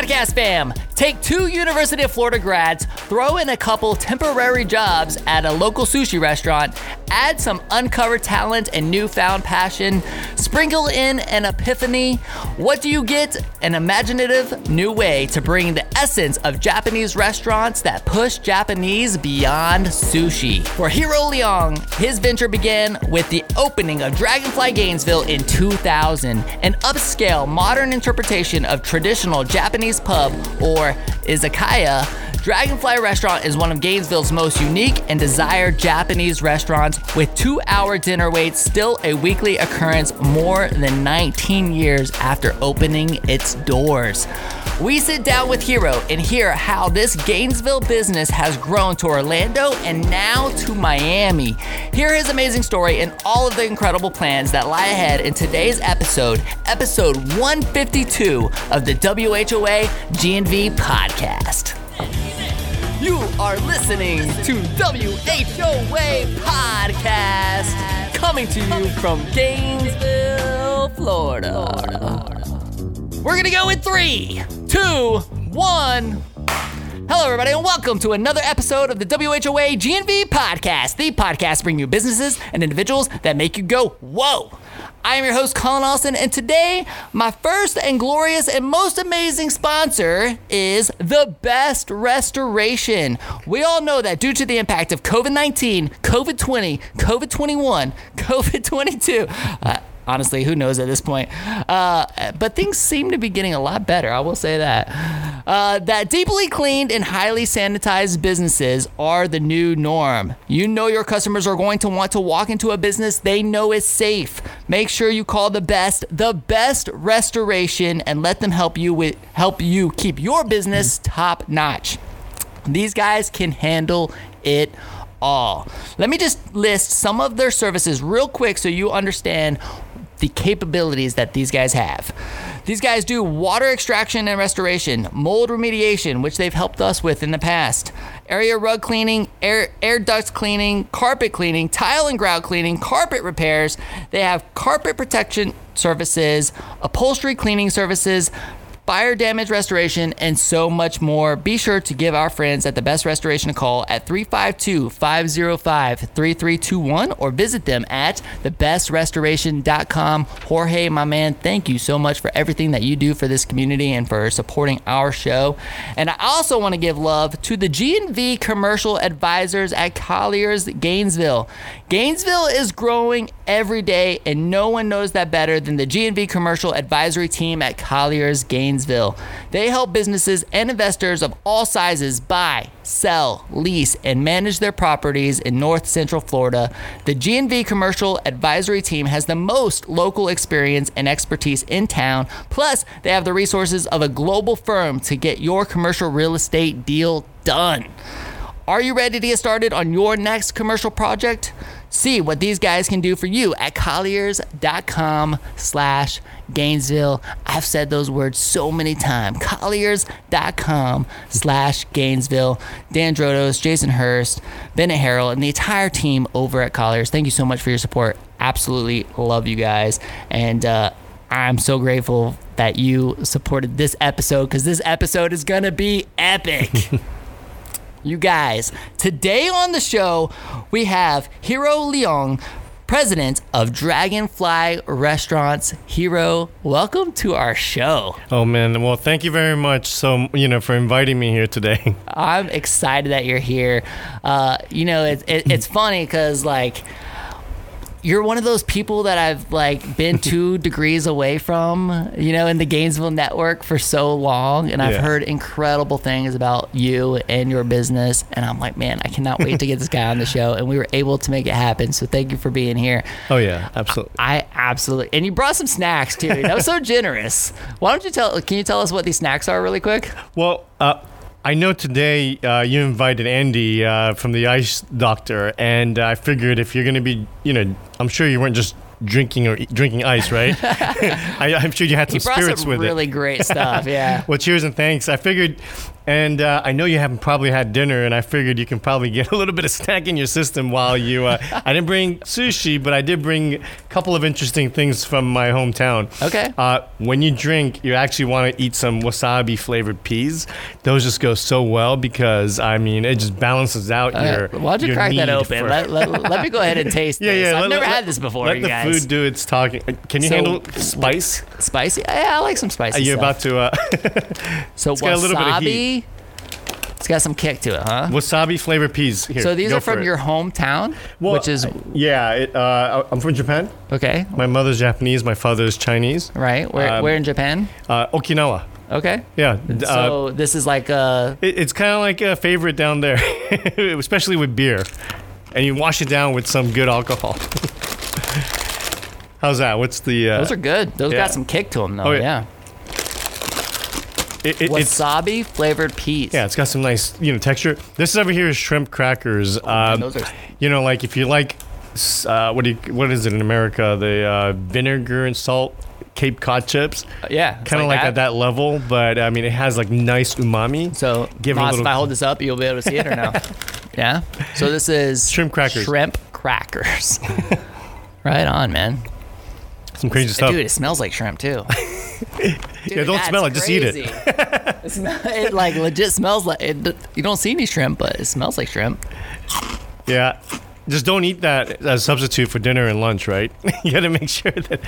Podcast fam, take two University of Florida grads, throw in a couple temporary jobs at a local sushi restaurant, add some uncovered talent and newfound passion, sprinkle in an epiphany. What do you get? An imaginative new way to bring the essence of Japanese restaurants that push Japanese beyond sushi. For Hiro Leong, his venture began with the opening of Dragonfly Gainesville in 2000, an upscale modern interpretation of traditional Japanese pub or izakaya. Dragonfly Restaurant is one of Gainesville's most unique and desired Japanese restaurants with two hour dinner waits, still a weekly occurrence more than 19 years after opening its doors. We sit down with Hiro and hear how this Gainesville business has grown to Orlando and now to Miami. Hear his amazing story and all of the incredible plans that lie ahead in today's episode, episode 152 of the WHOA GNV podcast. You are listening to WHOA Podcast, coming to you from Gainesville, Florida. We're gonna go in three, two, one. Hello, everybody, and welcome to another episode of the WHOA GNV Podcast, the podcast bringing you businesses and individuals that make you go, whoa. I am your host, Colin Austin, and today, my first and glorious and most amazing sponsor is The Best Restoration. We all know that due to the impact of COVID 19, COVID 20, COVID 21, COVID 22, uh, honestly, who knows at this point? Uh, but things seem to be getting a lot better. I will say that. Uh, that deeply cleaned and highly sanitized businesses are the new norm. You know your customers are going to want to walk into a business they know is safe. Make sure you call the best, the best restoration, and let them help you with help you keep your business top notch. These guys can handle it all. Let me just list some of their services real quick so you understand the capabilities that these guys have. These guys do water extraction and restoration, mold remediation, which they've helped us with in the past, area rug cleaning, air, air duct cleaning, carpet cleaning, tile and grout cleaning, carpet repairs. They have carpet protection services, upholstery cleaning services, fire damage restoration, and so much more. Be sure to give our friends at the Best Restoration a call at 352 505 3321 or visit them at thebestrestoration.com. Jorge, my man, thank you so much for everything that you do for this community and for supporting our show. And I also want to give love to the G&V commercial advisors at Colliers Gainesville. Gainesville is growing every day, and no one knows that better than the G&V commercial advisory team at Colliers Gainesville. They help businesses and investors of all sizes buy, sell, lease, and manage their properties in North Central Florida. The G&V commercial advisory team has the most local experience and expertise in town. Plus, they have the resources of a global firm to get your commercial real estate deal done. Are you ready to get started on your next commercial project? See what these guys can do for you at colliers.com slash Gainesville. I've said those words so many times. Colliers.com slash Gainesville. Dan Drotos, Jason Hurst, Bennett Harrell, and the entire team over at Colliers. Thank you so much for your support. Absolutely love you guys. And uh, I'm so grateful that you supported this episode because this episode is going to be epic. You guys, today on the show, we have Hiro Leong, president of Dragonfly Restaurants. Hiro, welcome to our show. Oh man, well thank you very much so you know for inviting me here today. I'm excited that you're here. Uh, you know, it, it, it's funny because like you're one of those people that I've like been two degrees away from, you know, in the Gainesville network for so long, and I've Yeah. heard incredible things about you and your business, and I'm like, man, I cannot wait to get this guy on the show, and we were able to make it happen. So thank you for being here. Oh yeah, absolutely. I absolutely, and you brought some snacks too. That was so generous. Why don't you tell? Can you tell us what these snacks are really quick? Well, uh, I know today uh, you invited Andy uh, from the Ice Doctor, and I figured if you're going to be, you know, I'm sure you weren't just drinking or drinking ice, right? I, I'm sure you had some spirits some with really it. Really great stuff. Yeah. Well, cheers and thanks. I figured, And uh, I know you haven't probably had dinner, and I figured you can probably get a little bit of snack in your system while you. Uh, I didn't bring sushi, but I did bring a couple of interesting things from my hometown. Okay. Uh, when you drink, you actually want to eat some wasabi flavored peas. Those just go so well because I mean it just balances out Uh, your. why don't you crack that open? for- Let, let, let me go ahead and taste yeah, this. yeah. I've let- never had this before, Let you the guys. food do its talking. Can you So- handle spice? Spicy? Yeah, I like some spicy Are you about to uh, so got a little bit of wasabi. It's got some kick to it, huh? wasabi flavored peas? Here, so these are from your hometown, Well, which is yeah. It, uh, I'm from Japan. okay, My mother's Japanese. My father's Chinese. right? Where, Um, where in Japan? Uh, Okinawa. Okay. Yeah. d- uh, So this is like uh it, it's kind of like a favorite down there, especially with beer, and you wash it down with some good alcohol. How's that? What's the? Uh, those are good. Those yeah. got some kick to them though. Oh, yeah. yeah. It, it, it's Wasabi flavored peas. yeah, it's got some nice you know texture. This over here is shrimp crackers. Oh, man, um, those are you know, like if you like, uh, what do you, what is it in America? The uh, vinegar and salt Cape Cod chips, yeah. kind of like, at that level, but I mean it has like nice umami. So, Give it a Moss, little- if I hold this up, you'll be able to see it or no? yeah. So this is Shrimp crackers. Shrimp crackers. right on, man. Some crazy stuff. Dude, it smells like shrimp too. Dude, Yeah, don't smell it, just eat it. crazy. it, smell, it like legit smells like it. You don't see any shrimp, but it smells like shrimp. Yeah. Just don't eat that as a substitute for dinner and lunch, right? you got to make sure that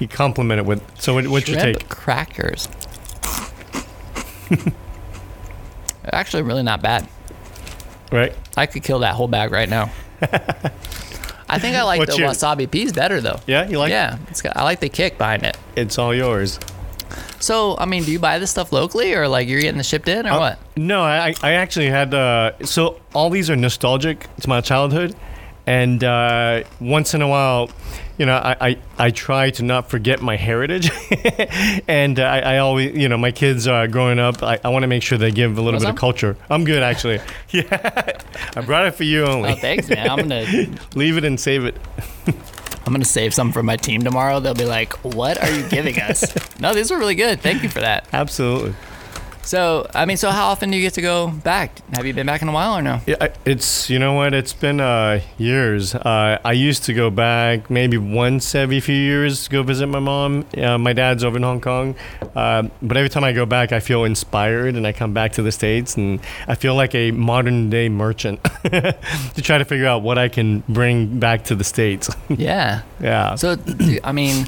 you complement it with. So, what, what's your shrimp take? crackers. Actually, really not bad. Right? I could kill that whole bag right now. I think I like What's the your- wasabi peas better though. Yeah, you like? yeah, it's got, I like the kick behind it. It's all yours. So, I mean, do you buy this stuff locally, or like you're getting it shipped in, or Uh, what? No, I, I actually had. Uh, so all these are nostalgic to my childhood, and uh, once in a while, you know, I, I, I try to not forget my heritage, and uh, I, I always, you know, my kids are growing up. I, I want to make sure they give a little Want bit some? of culture. I'm good actually. Yeah, I brought it for you only. Oh, thanks, man. I'm gonna Leave it and save it. I'm gonna save some for my team tomorrow. They'll be like, "What are you giving us?" no, these were really good. Thank you for that. Absolutely. So, I mean, so how often do you get to go back? Have you been back in a while or no? Yeah, it's you know what? It's been uh, years. Uh, I used to go back maybe once every few years to go visit my mom. Uh, my dad's over in Hong Kong, uh, but every time I go back, I feel inspired, and I come back to the states, and I feel like a modern day merchant to try to figure out what I can bring back to the states. Yeah. yeah. So, I mean,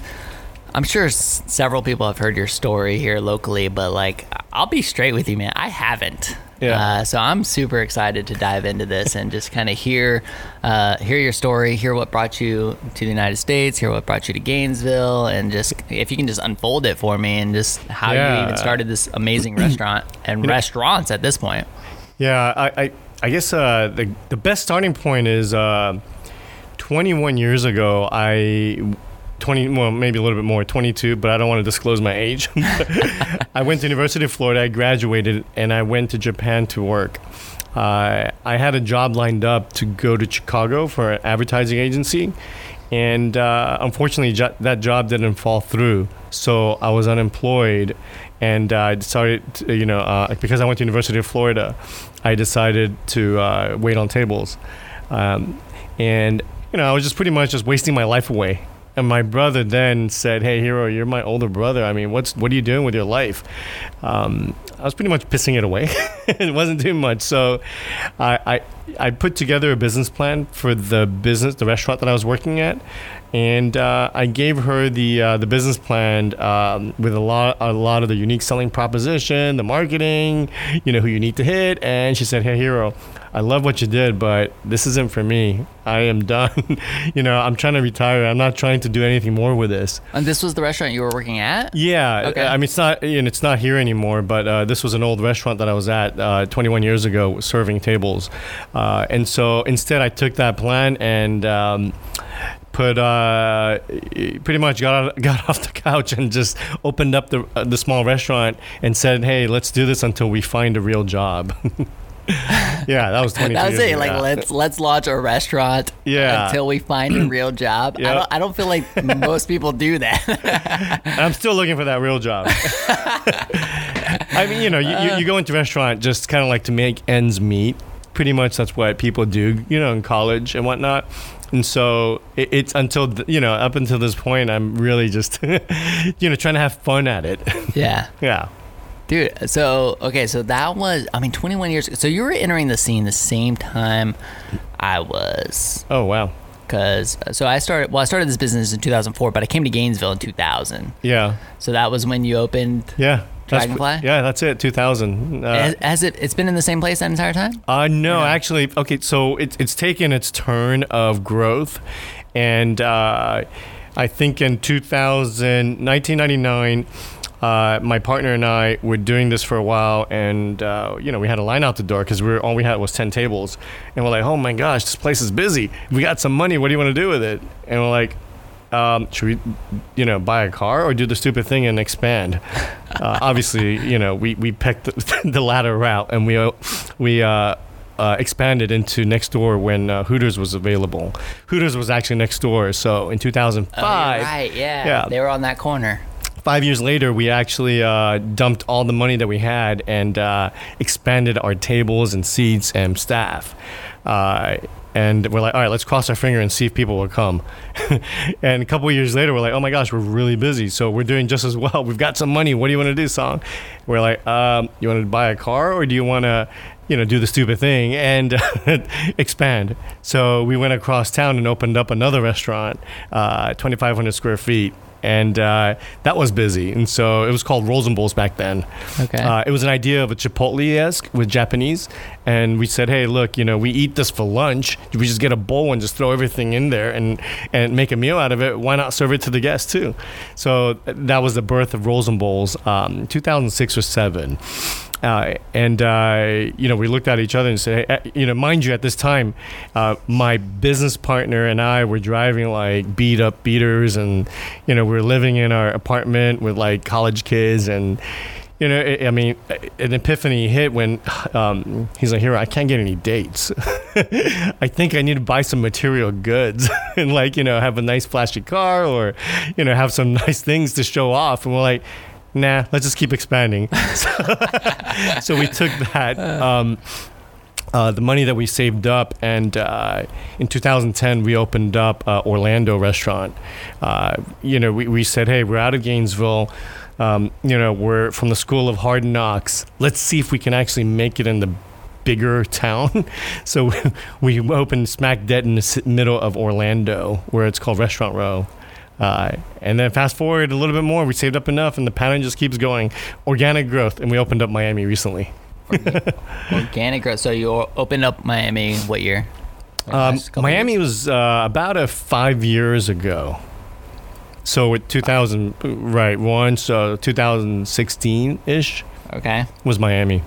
I'm sure s- several people have heard your story here locally, but like, I'll be straight with you, man. I haven't. Yeah. Uh, so I'm super excited to dive into this and just kind of hear, uh, hear your story, hear what brought you to the United States, hear what brought you to Gainesville, and just if you can just unfold it for me and just how you even started this amazing restaurant and restaurants at this point. Yeah, I, I, I guess uh, the the best starting point is uh, 21 years ago. I 20, well, maybe a little bit more, 22, but I don't want to disclose my age. I went to University of Florida. I graduated, and I went to Japan to work. Uh, I had a job lined up to go to Chicago for an advertising agency, and uh, unfortunately, jo- that job didn't fall through. So I was unemployed, and uh, I decided, to, you know, uh, because I went to University of Florida, I decided to uh, wait on tables, um, and you know, I was just pretty much just wasting my life away. And my brother then said, "Hey, Hiro, you're my older brother. I mean, what's what are you doing with your life?" Um, I was pretty much pissing it away. it wasn't too much, so I, I I put together a business plan for the business, the restaurant that I was working at, and uh, I gave her the uh, the business plan um, with a lot a lot of the unique selling proposition, the marketing, you know who you need to hit, and she said, "Hey, Hiro." I love what you did, but this isn't for me. I am done. you know, I'm trying to retire. I'm not trying to do anything more with this. And this was the restaurant you were working at? Yeah, Okay. I mean it's not and it's not here anymore. But uh, this was an old restaurant that I was at uh, 21 years ago, serving tables. Uh, and so instead, I took that plan and. Um, Put uh, pretty much got out, got off the couch and just opened up the uh, the small restaurant and said, "Hey, let's do this until we find a real job." yeah, that was 22 That was it. ago. Like let's let's launch a restaurant Yeah. until we find a real job. I don't I don't feel like most people do that. I'm still looking for that real job. I mean, you know, you, you, you go into a restaurant just kind of like to make ends meet. Pretty much that's what people do, you know, in college and whatnot. And so it, it's until, th- you know, up until this point, I'm really just, you know, trying to have fun at it. yeah. yeah. Dude, so okay, so that was I mean 21 years so you were entering the scene the same time I was Oh, wow. cuz so I started well I started this business in 2004 but I came to Gainesville in 2000. Yeah. So that was when you opened Yeah. That's- Yeah, that's it. 2000. Uh, has, has it it's been in the same place that entire time? Uh, no, actually, okay. So it's it's taken its turn of growth, and uh, I think in 2000, 1999. Uh, my partner and I were doing this for a while, and uh, you know we had a line out the door because we were all we had was ten tables, and we're like, oh my gosh, this place is busy. We got some money. What do you want to do with it? And we're like, um, should we, you know, buy a car or do the stupid thing and expand? Uh, obviously, you know, we, we picked the, the latter route and we uh, we uh, uh, expanded into next door when uh, Hooters was available. Hooters was actually next door, so in 2005, Oh, right, yeah. Yeah. They were on that corner. five years later, we actually uh, dumped all the money that we had and uh, expanded our tables and seats and staff. Uh, and we're like, all right, let's cross our finger and see if people will come. and a couple years later, we're like, oh my gosh, we're really busy. So we're doing just as well. We've got some money. What do you want to do, Song? We're like, um, you want to buy a car or do you want to, you know, do the stupid thing and expand? So we went across town and opened up another restaurant, uh, 2,500 square feet and uh, that was busy. And so it was called Rolls and Bowls back then. Okay. Uh, it was an idea of a Chipotle esque with Japanese, and we said, hey, look, you know, we eat this for lunch. We just get a bowl and just throw everything in there and and make a meal out of it. Why not serve it to the guests too? So that was the birth of Rolls and Bowls, um, 2006 or seven. Uh, and uh, you know, we looked at each other and said, you know, mind you, at this time, uh, my business partner and I were driving like beat up beaters, and you know, we were living in our apartment with like college kids, and you know, I mean, an epiphany hit when um, he's like, "Hiro, I can't get any dates. I think I need to buy some material goods and like, you know, have a nice flashy car or, you know, have some nice things to show off." And we're like, "Nah, let's just keep expanding." so we took that. Um, uh, the money that we saved up, and uh, in 2010 we opened up uh, Orlando restaurant. Uh, you know, we, we said, hey, we're out of Gainesville. Um, you know, we're from the school of hard knocks. Let's see if we can actually make it in the bigger town. so we opened smack dead in the middle of Orlando, where it's called Restaurant Row. Uh, and then fast forward a little bit more, we saved up enough, and the pattern just keeps going. Organic growth, and we opened up Miami recently. Organic growth. So you opened up Miami what year? Um, Miami years? was uh, about a five years ago. So with 2000, right, one, so 2016 ish Okay. was Miami.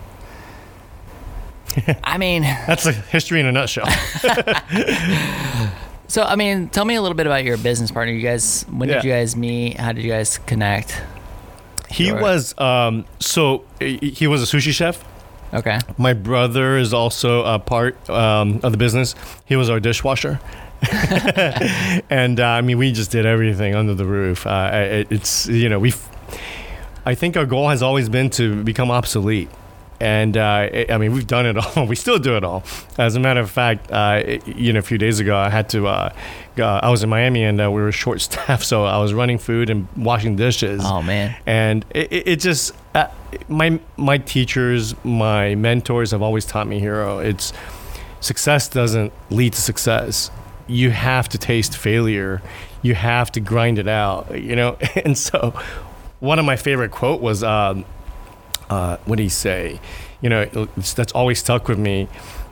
I mean, That's a history in a nutshell. so I mean, tell me a little bit about your business partner. You guys, when did you guys meet? How did you guys connect? he Sure. was, um, so he he was a sushi chef. Okay. My brother is also a part um, of the business. He was our dishwasher. and uh, I mean, we just did everything under the roof. Uh, it, it's, you know, we I think our goal has always been to become obsolete. And uh, it- I mean, we've done it all. We still do it all. As a matter of fact, uh, it- you know, a few days ago, I had to. Uh, uh, I was in Miami and uh, we were short staffed, so I was running food and washing dishes Oh man. and it, it, it just uh, my my teachers my mentors have always taught me Hiro it's success doesn't lead to success you have to taste failure you have to grind it out you know and so one of my favorite quote was um, uh, what did he say you know it's, that's always stuck with me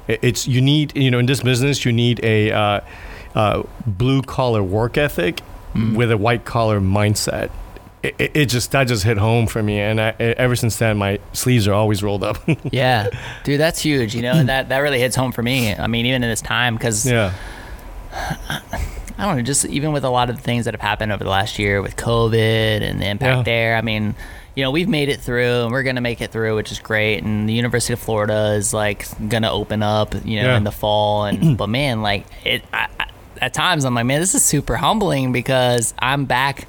it's you need you know in this business you need a uh, uh, blue collar work ethic with a white collar mindset it, it- it just that just hit home for me and I, ever since then my sleeves are always rolled up Yeah, dude, that's huge. You know, and that that really hits home for me. I mean, even in this time, because yeah I don't know, just even with a lot of the things that have happened over the last year with COVID and the impact Yeah. there. I mean, you know, we've made it through and we're going to make it through, which is great. And the University of Florida is like going to open up, you know, Yeah. in the fall. And, but man, like it, I, I, at times I'm like, man, this is super humbling because I'm back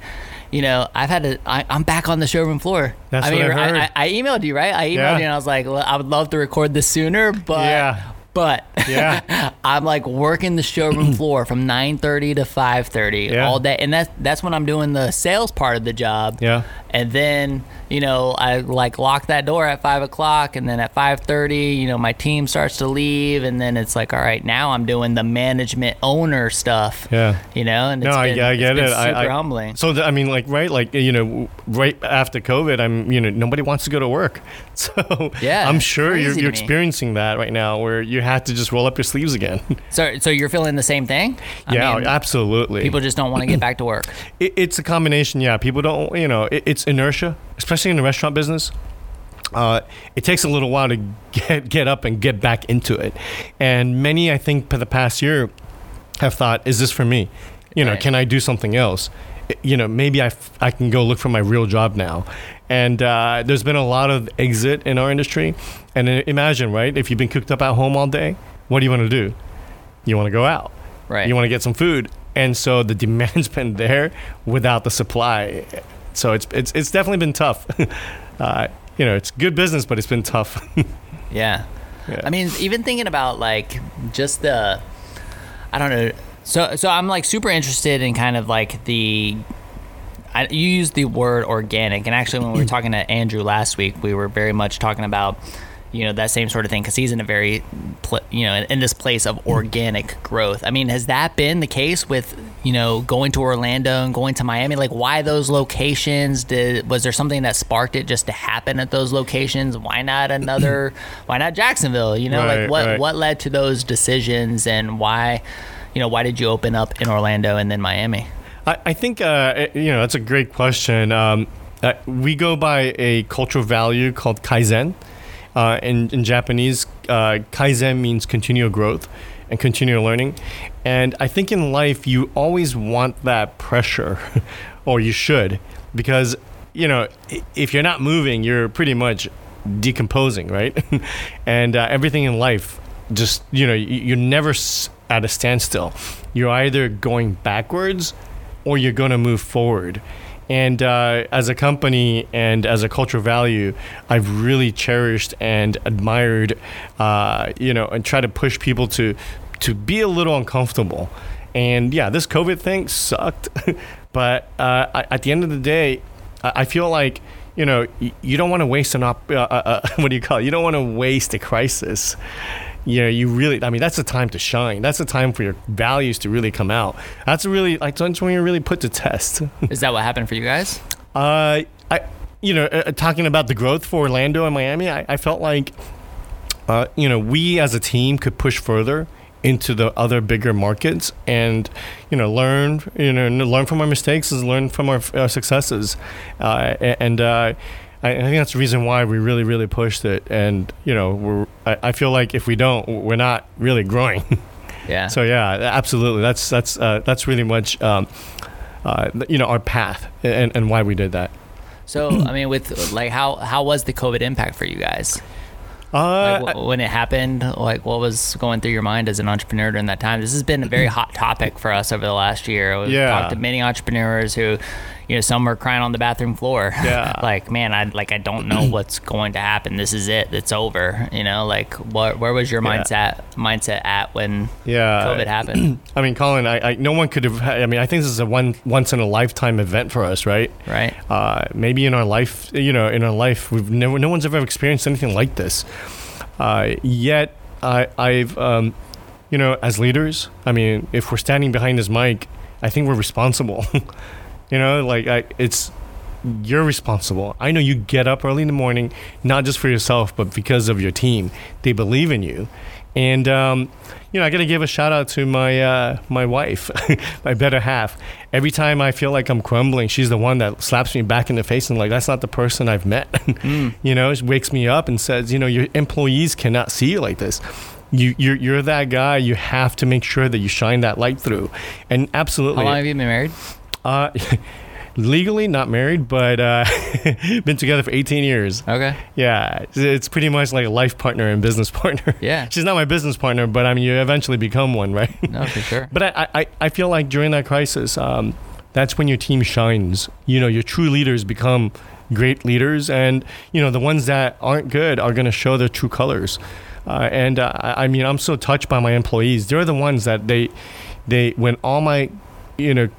you know, I've had to. I, I'm back on the showroom floor. That's I what mean, I heard. I, I emailed you, right? I emailed Yeah. you, and I was like, "Look, I would love to record this sooner, but Yeah. But Yeah. I'm like working the showroom floor from 9:30 to 5:30 Yeah. all day, and that's that's when I'm doing the sales part of the job. Yeah. And then you know I like lock that door at five o'clock, and then at 5:30, you know my team starts to leave, and then it's like, all right, now I'm doing the management owner stuff. Yeah. You know, and No, it's I, been, I it's get it. Super I, I, humbling. So I mean, like, right, like you know, right after COVID, I'm, you know, nobody wants to go to work. So Yeah, I'm sure you're, you're experiencing that right now, where you have to just roll up your sleeves again. So so you're feeling the same thing? I yeah, mean, absolutely. People just don't want to get back to work. it, it's a combination. Yeah, people don't. You know, it, it's inertia, especially in the restaurant business. Uh, it takes a little while to get get up and get back into it, and many, I think, for the past year, have thought, "Is this for me? You know, Right. can I do something else? You know, maybe I, f- I can go look for my real job now." And uh, there's been a lot of exit in our industry, and imagine, right? If you've been cooked up at home all day, what do you want to do? You want to go out Right. you want to get some food and so the demand's been there without the supply so it's it's, it's definitely been tough uh, you know it's good business but it's been tough Yeah. Yeah. I mean, even thinking about like just the, I don't know. So, so I'm like super interested in kind of like the, I, you used the word organic, and actually, when we were talking to Andrew last week, we were very much talking about, you know, that same sort of thing because he's in a very, you know, in, this place of organic growth. I mean, has that been the case with, you know, going to Orlando and going to Miami? Like, why those locations? Did was there something that sparked it just to happen at those locations? Why not another? why not Jacksonville? You know, Right, like what right. what led to those decisions and why, you know, why did you open up in Orlando and then Miami? I, I think uh, you know that's a great question um, uh, we go by a cultural value called kaizen uh, in, in japanese uh, kaizen means continual growth and continual learning. And i think in life you always want that pressure or you should because you know if you're not moving you're pretty much decomposing right? And uh, everything in life just you know you- you're never at a standstill. You're either going backwards or you're going to move forward and uh, as a company and as a cultural value, I've really cherished and admired, uh, you know, and try to push people to to be a little uncomfortable. And yeah, this COVID thing sucked, but uh, I, at the end of the day, I, I feel like you know y- you don't want to waste an op. Uh, uh, uh, what do you call it? You don't want to waste a crisis. You know, you really. I mean, that's the time to shine. That's the time for your values to really come out. That's really like that's when you're really put to test. Is that what happened for you guys? Uh, I, you know, uh, talking about the growth for Orlando and Miami, I, I felt like, uh, you know, we as a team could push further into the other bigger markets and, you know, learn, you know, learn from our mistakes and learn from our, our successes. Uh, and, uh, I, I think that's the reason why we really, really pushed it. And, you know, we're, I, I feel like if we don't, we're not really growing. Yeah. So yeah, absolutely. That's that's uh, that's really much um, uh, you know our path and, and why we did that. So I mean, with like how how was the COVID impact for you guys? Uh, Like wh- when it happened, like what was going through your mind as an entrepreneur during that time? This has been a very hot topic for us over the last year. We've Yeah. talked to many entrepreneurs who, you know, some were crying on the bathroom floor. Yeah. like man, I like I don't know what's going to happen. This is it. It's over. You know, like what where was your Yeah. mindset mindset at when yeah, COVID happened? I mean, Colin, I, I no one could have. I mean, I think this is a one once in a lifetime event for us, right? right. Uh, maybe in our life, you know, in our life, we've never, no one's ever experienced anything like this. Uh, yet, I, I've, um, you know, as leaders, I mean, if we're standing behind this mic, I think we're responsible. you know, like I, it's you're responsible. I know you get up early in the morning, not just for yourself, but because of your team. They believe in you, and um, you know, I got to give a shout out to my uh, my wife, my better half. Every time I feel like I'm crumbling, she's the one that slaps me back in the face and like, that's not the person I've met. you know, she wakes me up and says, you know, your employees cannot see you like this. You, you're, you're that guy. You have to make sure that you shine that light through. And absolutely, How long have you been married? Uh, legally not married, but uh, been together for 18 years. Okay. Yeah, it's pretty much like a life partner and business partner. Yeah. She's not my business partner, but I mean, you eventually become one, right? No, for sure. But I, I, I feel like during that crisis, um, that's when your team shines. You know, your true leaders become great leaders, and you know the ones that aren't good are going to show their true colors. Uh, and uh, I I mean, I'm so touched by my employees. They're the ones that they, they when all my, you know,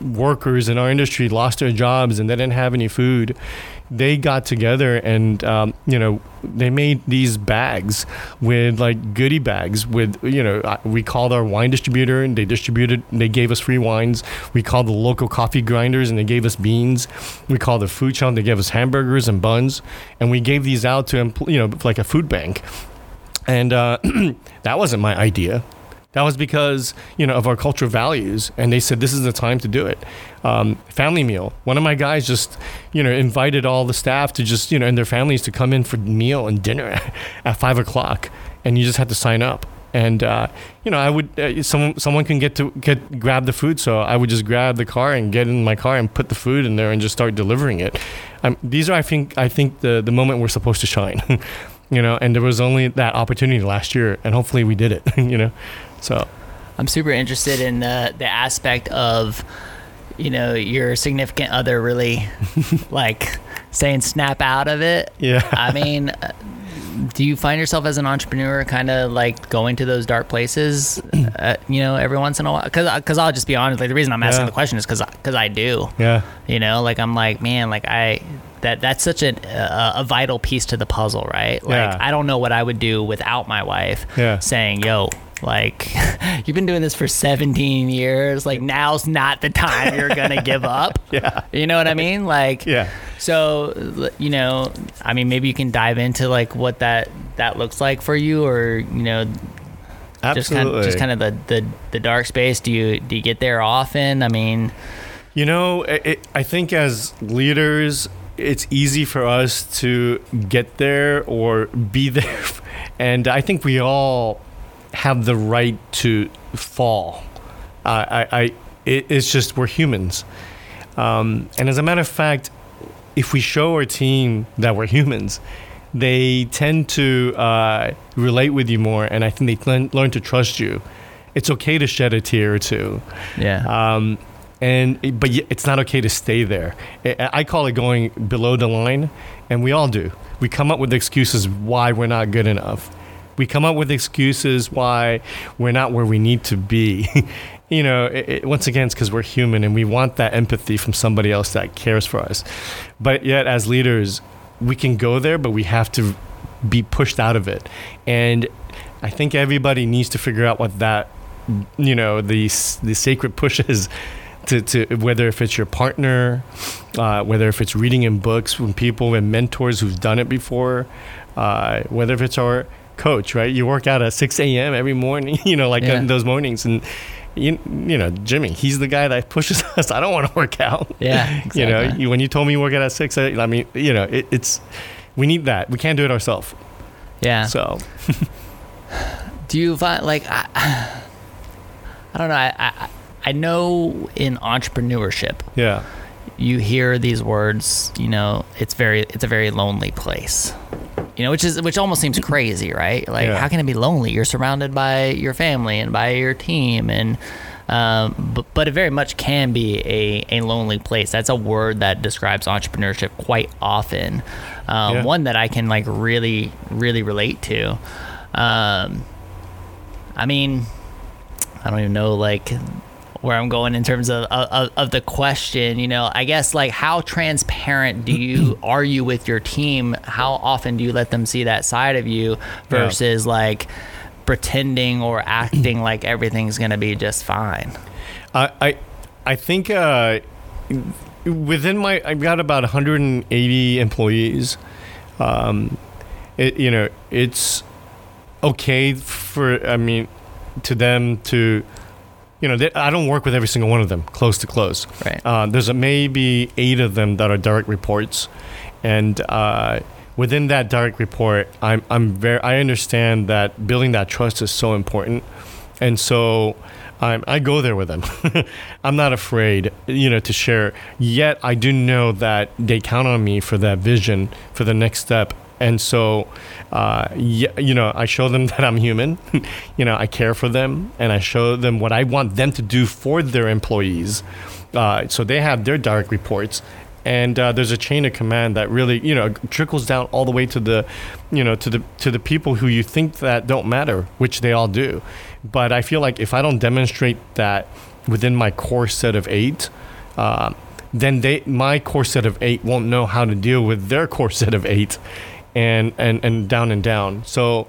workers in our industry lost their jobs and they didn't have any food, they got together and um, you know they made these bags with like goodie bags with you know we called our wine distributor and they distributed they gave us free wines. We called the local coffee grinders and they gave us beans. We called the food shop they gave us hamburgers and buns. And we gave these out to you know like a food bank. And uh, that wasn't my idea that was because you know of our cultural values, and they said this is the time to do it. Um, family meal. One of my guys just you know invited all the staff to just you know and their families to come in for meal and dinner at five o'clock, and you just had to sign up. And uh, you know, I would uh, someone someone can get to get grab the food, so I would just grab the car and get in my car and put the food in there and just start delivering it. Um, these are, I think, I think the the moment we're supposed to shine. you know, and there was only that opportunity last year, and hopefully we did it. you know. So I'm super interested in the the aspect of you know your significant other really like saying snap out of it. Yeah. I mean, uh, do you find yourself as an entrepreneur kind of like going to those dark places, uh, you know, every once in a while? Because because I'll just be honest, like the reason I'm asking Yeah. the question is because because I do. yeah, You know, like I'm like, man, like I that that's such a a, a vital piece to the puzzle, right? Like Yeah. I don't know what I would do without my wife Yeah. saying, "Yo, like you've been doing this for 17 years. Like now's not the time you're going to give up." yeah, You know what I mean? Like yeah. so you know, I mean maybe you can dive into like what that that looks like for you or, you know, just kind Absolutely. of just kind of the, the the dark space. Do you do you get there often? I mean, You know, it, I think as leaders, it's easy for us to get there or be there, and I think we all have the right to fall. Uh, I, I, it, it's just we're humans, um, and as a matter of fact, if we show our team that we're humans, they tend to uh, relate with you more, and I think they learn, learn to trust you. It's okay to shed a tear or two. yeah. Um, and but it's not okay to stay there. I I call it going below the line, and we all do. We come up with excuses why we're not good enough. We come up with excuses why we're not where we need to be. you know, it, it, once again, it's because we're human and we want that empathy from somebody else that cares for us. But yet, as leaders, we can go there, but we have to be pushed out of it. And I think everybody needs to figure out what that you know the the sacred pushes to, to whether if it's your partner uh, whether if it's reading in books from people and mentors who've done it before uh, whether if it's our coach right? You work out at 6 a.m every morning you know like uh, Yeah. in those mornings. And you, you know jimmy he's the guy that pushes us. I don't want to work out. Yeah, Exactly. you know you, when you told me you work out at 6 I, I mean you know it, it's we need that. We can't do it ourselves. Yeah. so. Do you find like I, I don't know. I, I I know in entrepreneurship yeah you hear these words you know it's very it's a very lonely place you know which is which almost seems crazy right like Yeah. how can it be lonely you're surrounded by your family and by your team and um, but, but it very much can be a, a lonely place. That's a word that describes entrepreneurship quite often. Um, Yeah. One that I can like really, really relate to. Um, I mean, I don't even know like where I'm going in terms of, of of the question. You know, I guess like how transparent do you are you with your team? How often do you let them see that side of you versus like pretending or acting like everything's gonna be just fine? I I, I think uh, within my I've got about 180 employees. Um, it you know it's okay for I mean to them to you know they, I don't work with every single one of them close to close. Right. Uh, there's a, maybe eight of them that are direct reports, and uh, within that direct report, I'm I'm very I understand that building that trust is so important, and so. I'm, I go there with them. I'm not afraid, you know, to share. Yet I do know that they count on me for that vision for the next step. And so, uh, you know, I show them that I'm human. you know, I care for them, and I show them what I want them to do for their employees. Uh, so they have their direct reports, and uh, there's a chain of command that really you know trickles down all the way to the you know to the to the people who you think that don't matter which they all do but i feel like if i don't demonstrate that within my core set of eight uh, then they my core set of eight won't know how to deal with their core set of eight and and, and down and down so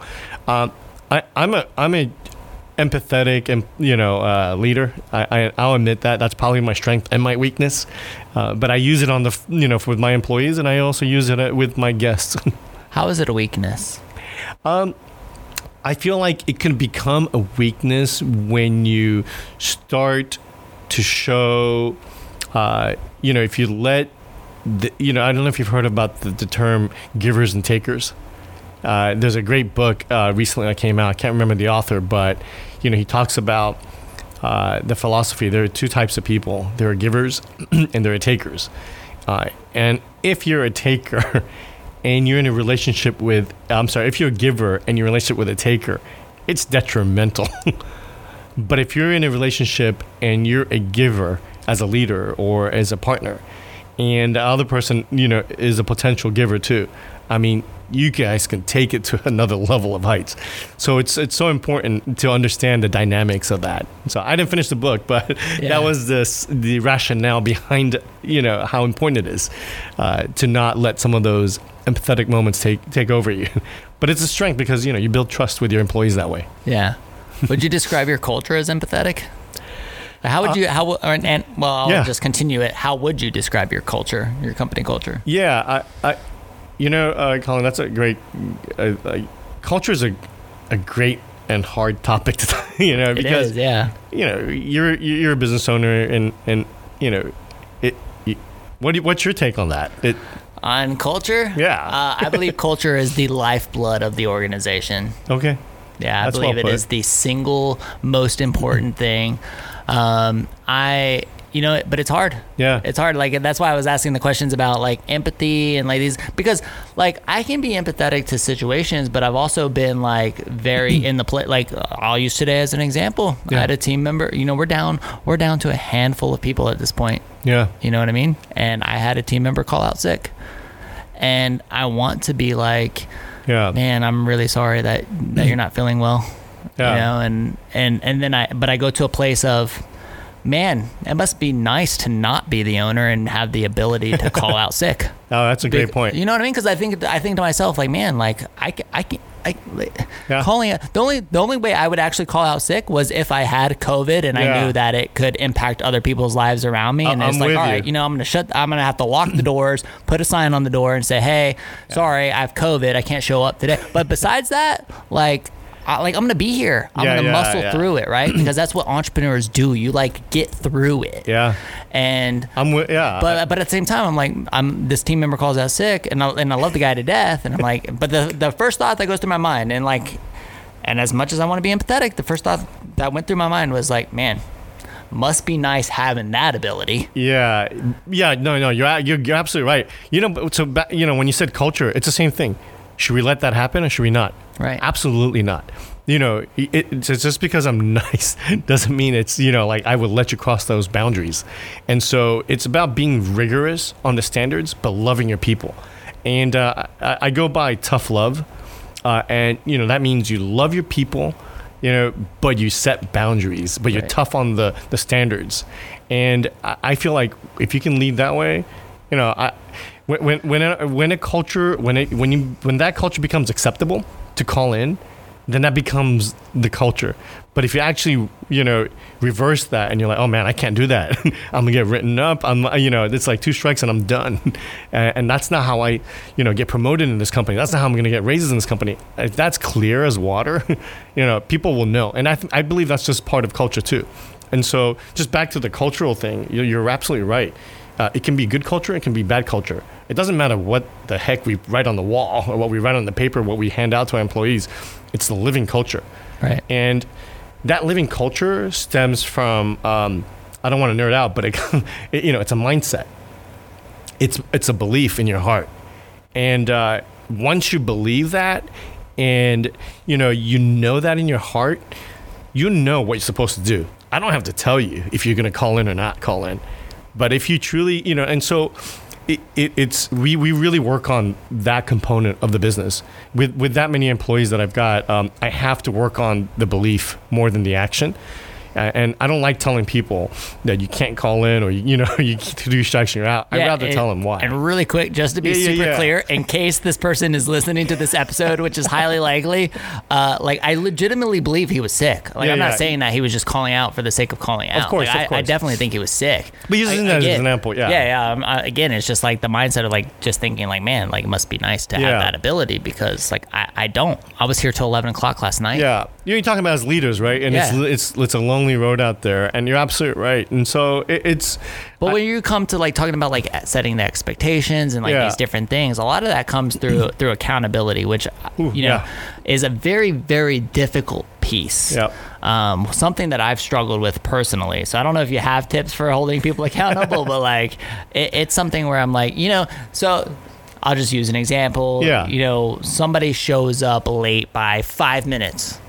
um, I, i'm a i'm a empathetic and you know uh, leader. I, I I'll admit that that's probably my strength and my weakness, uh, but I use it on the you know with my employees and I also use it uh, with my guests. How is it a weakness? Um, I feel like it can become a weakness when you start to show, uh, you know, if you let, the, you know, I don't know if you've heard about the, the term givers and takers. Uh, there's a great book uh, recently that came out. I can't remember the author, but you know he talks about uh, the philosophy. There are two types of people: there are givers and there are takers. Uh, and if you're a taker and you're in a relationship with, I'm sorry, if you're a giver and you're in a relationship with a taker, it's detrimental. but if you're in a relationship and you're a giver as a leader or as a partner, and the other person, you know, is a potential giver too. I mean, you guys can take it to another level of heights. So it's it's so important to understand the dynamics of that. So I didn't finish the book, but Yeah. that was the the rationale behind you know how important it is uh, to not let some of those empathetic moments take take over you. But it's a strength because you know you build trust with your employees that way. Yeah. Would you describe your culture as empathetic? How would you how or, and well I'll Yeah. just continue it. How would you describe your culture, your company culture? Yeah, I, I you know, uh, Colin, that's a great. Uh, uh, culture is a, a great and hard topic to, you know, because it is, yeah. you know you're you're a business owner and and you know it. You, what do you, what's your take on that? It, On culture? Yeah. Uh, I believe culture is the lifeblood of the organization. okay. Yeah, I That's believe well it is the single most important thing. Um, I, you know, but it's hard. Yeah. It's hard. Like that's why I was asking the questions about like empathy and like these because like I can be empathetic to situations, but I've also been like very in the play. Like I'll use today as an example. Yeah. I had a team member. You know, we're down. We're down to a handful of people at this point. Yeah. You know what I mean? And I had a team member call out sick, and I want to be like, Yeah. man, I'm really sorry that that you're not feeling well. Yeah. You know, and and and then I but I go to a place of man, it must be nice to not be the owner and have the ability to call out sick. Oh, that's a great Big- point. You know what I mean? Because I think I think to myself like, man, like I ca- I can I Yeah. calling the only the only way I would actually call out sick was if I had COVID and I knew that it could impact other people's lives around me. I- And it's I'm like, with all you. right, you know, I'm gonna shut. I'm gonna have to lock the doors, put a sign on the door, and say, hey, sorry, I have COVID. I can't show up today. But besides that, like. I, like I'm gonna be here. I'm Yeah, gonna yeah, muscle yeah. through it, right? Because that's what entrepreneurs do. You like get through it. Yeah. And I'm with. Yeah. but but at the same time, I'm like, I'm this team member calls out sick, and I, and I love the guy to death, and I'm like, but the the first thought that goes through my mind, and like, and as much as I want to be empathetic, the first thought that went through my mind was like, man, must be nice having that ability. Yeah, yeah, no, no, you're you're, you're absolutely right. You know, so you know when you said culture, it's the same thing. Should we let that happen or should we not? Right. Absolutely not. You know, it, just because I'm nice doesn't mean it's you know like I would let you cross those boundaries. And so it's about being rigorous on the standards, but loving your people. And uh, I, I go by tough love, uh, and you know that means you love your people, you know, but you set boundaries, but you're Right. tough on the the standards. And I, I feel like if you can lead that way, you know, I when when when a, when a culture when it when you when that culture becomes acceptable to call in, then that becomes the culture. But if you actually you know reverse that and you're like, oh man, I can't do that. I'm gonna get written up. I'm you know it's like two strikes and I'm done. and, and that's not how I you know get promoted in this company. That's not how I'm gonna get raises in this company. If that's clear as water, you know people will know. And I th- I believe that's just part of culture too. And so just back to the cultural thing, you're, you're absolutely right. Uh, it can be good culture, it can be bad culture. It doesn't matter what the heck we write on the wall or what we write on the paper, what we hand out to our employees. It's the living culture. Right. And that living culture stems from, um, I don't want to nerd out, but it, it, you know, it's a mindset. It's, it's a belief in your heart. And uh, once you believe that and, you know, you know that in your heart, you know what you're supposed to do. I don't have to tell you if you're going to call in or not call in. But if you truly, you know, and so it, it, it's we, we really work on that component of the business with with that many employees that I've got. Um, I have to work on the belief more than the action. And I don't like telling people that you can't call in or you know you to do strikes and you're out. I'd rather and- tell them why. And really quick, just to be Yeah, yeah, super yeah. clear, in case this person is listening to this episode, which is highly likely, uh, like I legitimately believe he was sick. Like Yeah, I'm not yeah. saying that he was just calling out for the sake of calling out. course, Like, of I, I definitely think he was sick. But using I- that as an example, yeah. yeah, yeah. Um, uh, again, it's just like the mindset of like just thinking like, man, like it must be nice to have that ability because like I, I don't. I was here till 11 o'clock last night. Yeah, you're talking about as leaders, right? And Yeah. it's it's it's a lonely road out there, and you're absolutely right. And so it, it's But when you come to like talking about like setting the expectations and like Yeah. these different things, a lot of that comes through through accountability, which Ooh, you know yeah. is a very very difficult piece. Yep. Um, something that I've struggled with personally. So I don't know if you have tips for holding people accountable, but like it, it's something where I'm like, you know, so. I'll just use an example. Yeah. You know, somebody shows up late by five minutes.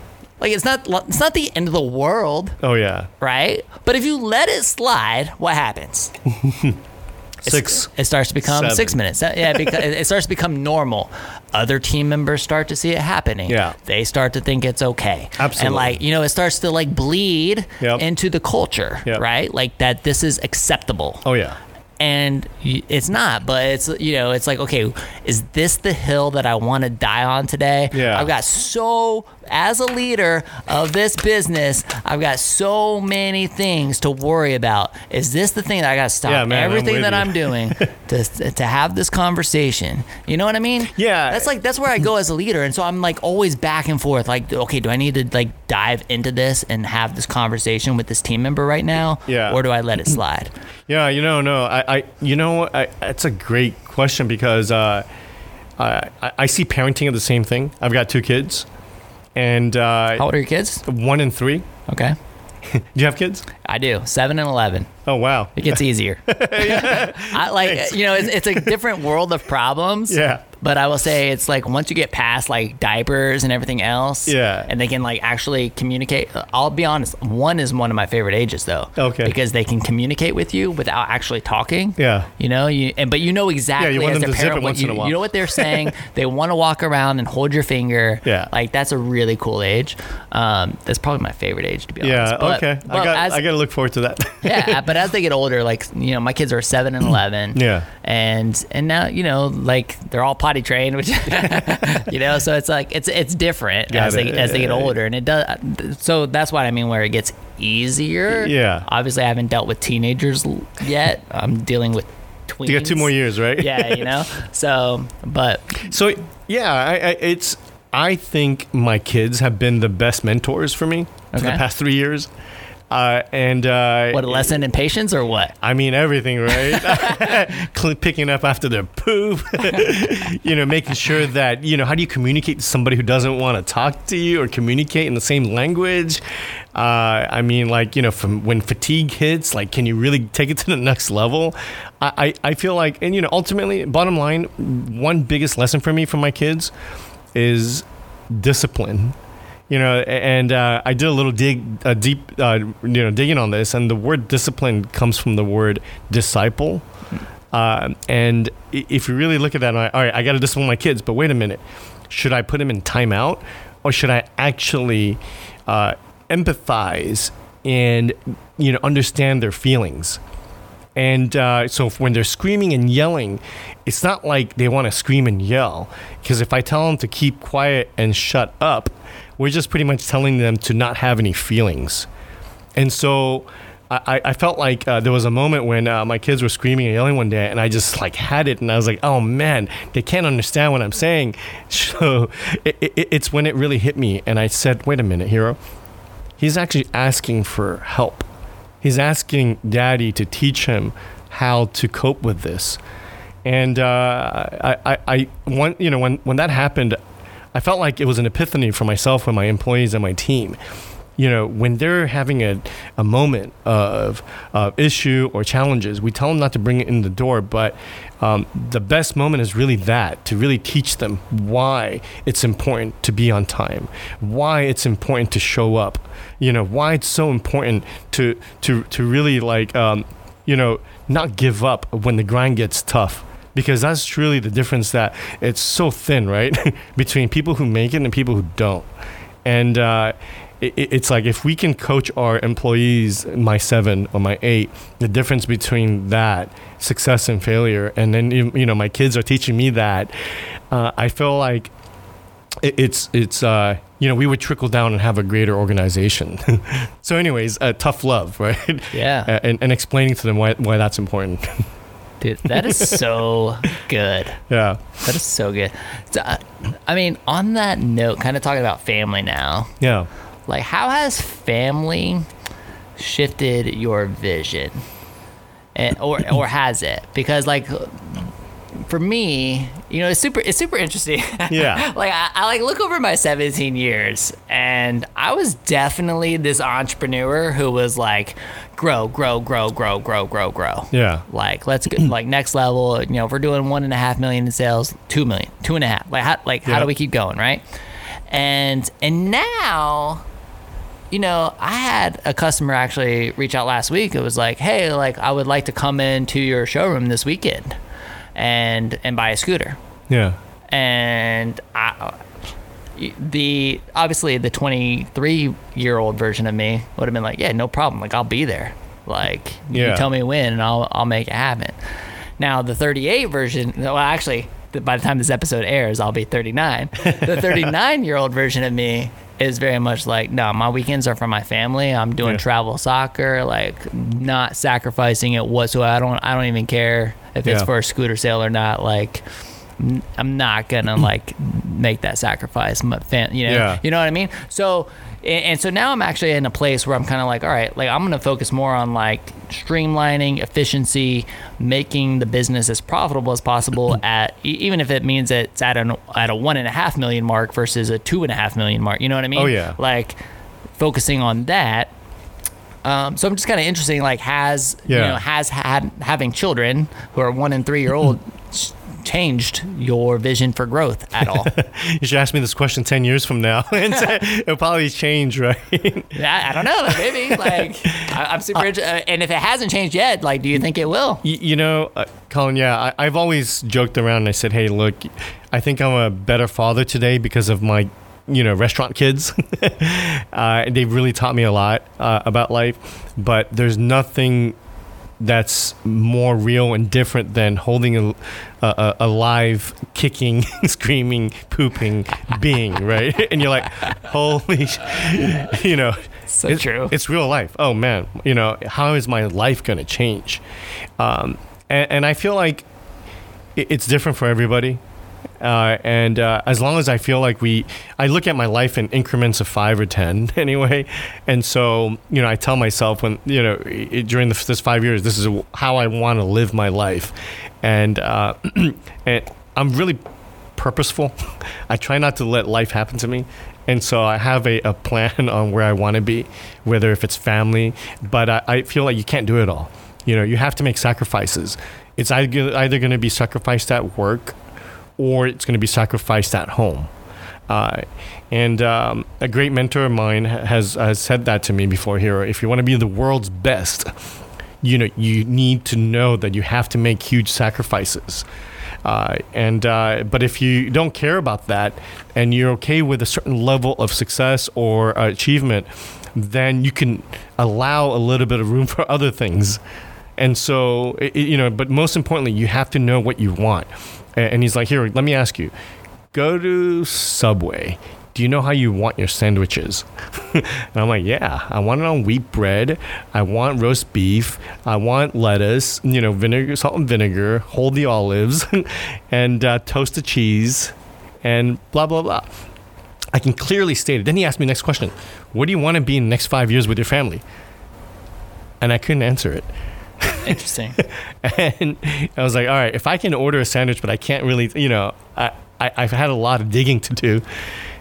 Like it's not it's not the end of the world oh yeah, right? But if you let it slide, what happens? six. It starts to become Seven. six minutes. Uh, Yeah, because it starts to become normal. Other team members start to see it happening. Yeah. they start to think it's okay. Absolutely. and like you know, it starts to like bleed Yep. into the culture, Yep. right? Like that this is acceptable Oh yeah, and y- it's not but it's you know it's like okay is this the hill that i want to die on today Yeah. i've got so as a leader of this business i've got so many things to worry about is this the thing that i got to stop Yeah, man, I'm everything that you. i'm doing to, to have this conversation you know what i mean Yeah. that's like that's where i go as a leader and so i'm like always back and forth like okay do i need to like dive into this and have this conversation with this team member right now Yeah. or do i let it slide yeah. You know, no, I, I you know, I, it's a great question because uh, I I I see parenting as the same thing. I've got two kids, and uh, how old are your kids one and three. Okay. Do you have kids? I do. Seven and 11. Oh wow. It gets easier. I like, you know, it's, it's a different world of problems. Yeah. But I will say it's like once you get past like diapers and everything else. Yeah. And they can like actually communicate. I'll be honest. One is one of my favorite ages though. Okay. Because they can communicate with you without actually talking. Yeah. You know, you and but you know exactly want as them their parent what you, a you know what they're saying. they want to walk around and hold your finger. Yeah. Like that's a really cool age. Um, that's probably my favorite age to be honest. Yeah. But- okay. I got as- I got to look forward to that. yeah, but as they get older, like you know, my kids are seven and eleven. Yeah. and and now you know, like they're all potty trained, which you know, so it's like it's it's different Got as they it. as they get older, and it does. So that's what I mean, where it gets easier. Yeah. Obviously, I haven't dealt with teenagers yet. I'm dealing with tweens. you got two more years, right? Yeah, you know. So, but So yeah, I, I, it's. I think my kids have been the best mentors for me for the past three years, uh, and uh, what a lesson in patience or what? I mean everything, right? Picking up after their poop, you know, making sure that you know how do you communicate to somebody who doesn't want to talk to you or communicate in the same language. Uh, I mean, like you know, from when fatigue hits, like can you really take it to the next level? I, I, I feel like, and you know, ultimately, bottom line, one biggest lesson for me from my kids is discipline you know and uh, i did a little dig a deep uh, you know digging on this and the word discipline comes from the word disciple. Uh, and if you really look at that like, all right i got to discipline my kids but wait a minute. Should i put them in timeout or should i actually uh, empathize and you know understand their feelings? And uh, so if- when they're screaming and yelling, it's not like they want to scream and yell. Because if I tell them to keep quiet and shut up, we're just pretty much telling them to not have any feelings. And so I, I- felt like uh, there was a moment when uh, my kids were screaming and yelling one day, and I just like had it, and I was like, "Oh man, they can't understand what I'm saying." So it, it, it's when it really hit me, and I said, "Wait a minute, Hiro. He's actually asking for help." he's asking daddy to teach him how to cope with this and uh, I, I, I you know when, when that happened i felt like it was an epiphany for myself and my employees and my team you know when they're having a, a moment of uh, issue or challenges we tell them not to bring it in the door but um, the best moment is really that to really teach them why it's important to be on time why it's important to show up you know why it's so important to to to really like um, you know, not give up when the grind gets tough. Because that's truly the difference that it's so thin, right? Between people who make it and people who don't. And uh, it, it's like if we can coach our employees, my seven or my eight, the difference between that success and failure, and then you know my kids are teaching me that. Uh, I feel like it, it's it's uh, you know we would trickle down and have a greater organization. so, anyways, uh, tough love, right? Yeah. and, and explaining to them why why that's important. Dude, that is so good. yeah. That is so good. So, uh, I mean, on that note, kind of talking about family now. Yeah. Like, how has family shifted your vision, and, or or has it? Because like, for me, you know, it's super it's super interesting. Yeah. like I, I like look over my 17 years, and I was definitely this entrepreneur who was like, grow, grow, grow, grow, grow, grow, grow. Yeah. Like let's go like next level. You know, if we're doing one and a half million in sales, two million, two and a half. Like how like how do we keep going, right? And and now, you know, I had a customer actually reach out last week. It was like, hey, like I would like to come into your showroom this weekend, and and buy a scooter. Yeah. And I, the obviously the 23 year old version of me would have been like, yeah, no problem. Like I'll be there. Like you tell me when, and I'll I'll make it happen. Now the 38 version, well, actually, by the time this episode airs, I'll be 39. The 39 year old version of me is very much like, no, my weekends are for my family. I'm doing Yeah. travel soccer, like not sacrificing it whatsoever. I don't I don't even care if it's for a scooter sale or not. Like I'm not gonna like make that sacrifice. You know, Yeah. you know what I mean. So, and, and so now I'm actually in a place where I'm kind of like, all right, like I'm gonna focus more on like streamlining, efficiency, making the business as profitable as possible at even if it means it's at an at a one and a half million mark versus a two and a half million mark. You know what I mean? Oh, yeah. Like focusing on that. Um, so I'm just kind of interesting, like has you Yeah. know has had having children who are one and three year old changed your vision for growth at all? You should ask me this question 10 years from now. and It'll probably change, right? I, I don't know, maybe like I, I'm super. inter- uh, and if it hasn't changed yet, like, do you think it will? Y- you know, uh, Colin, yeah, I, I've always joked around and I said, hey, look, I think I'm a better father today because of my, you know, restaurant kids. uh, they've really taught me a lot uh, about life, but there's nothing that's more real and different than holding a, a, a live, kicking, screaming, pooping being, right? And you're like, holy, sh-, you know, So it's, true. It's real life. Oh man, you know, how is my life going to change? Um, and, and I feel like it's different for everybody. Uh, and uh, as long as I feel like we, I look at my life in increments of five or ten anyway, and so you know I tell myself when you know i- during the, this five years, this is how I want to live my life, and uh, and I'm really purposeful. I try not to let life happen to me. And so I have a, a plan on where I want to be, whether if it's family, but I, I feel like you can't do it all. You know, you have to make sacrifices. It's either, either going to be sacrificed at work or it's going to be sacrificed at home. Uh, and um, a great mentor of mine has, has said that to me before here. If you want to be the world's best, you know, you need to know that you have to make huge sacrifices. Uh, and uh, but if you don't care about that and you're okay with a certain level of success or achievement, then you can allow a little bit of room for other things. And so, i- i- you know, but most importantly, you have to know what you want. And he's like, here, let me ask you go to Subway. Do you know how you want your sandwiches? and I'm like, yeah, I want it on wheat bread. I want roast beef. I want lettuce, you know, vinegar, salt and vinegar, hold the olives, and uh, toast the cheese, and blah, blah, blah. I can clearly state it. Then he asked me the next question What do you want to be in the next five years with your family? And I couldn't answer it. Interesting. And I was like, all right, if I can order a sandwich, but I can't really, you know, I, I, I've had a lot of digging to do.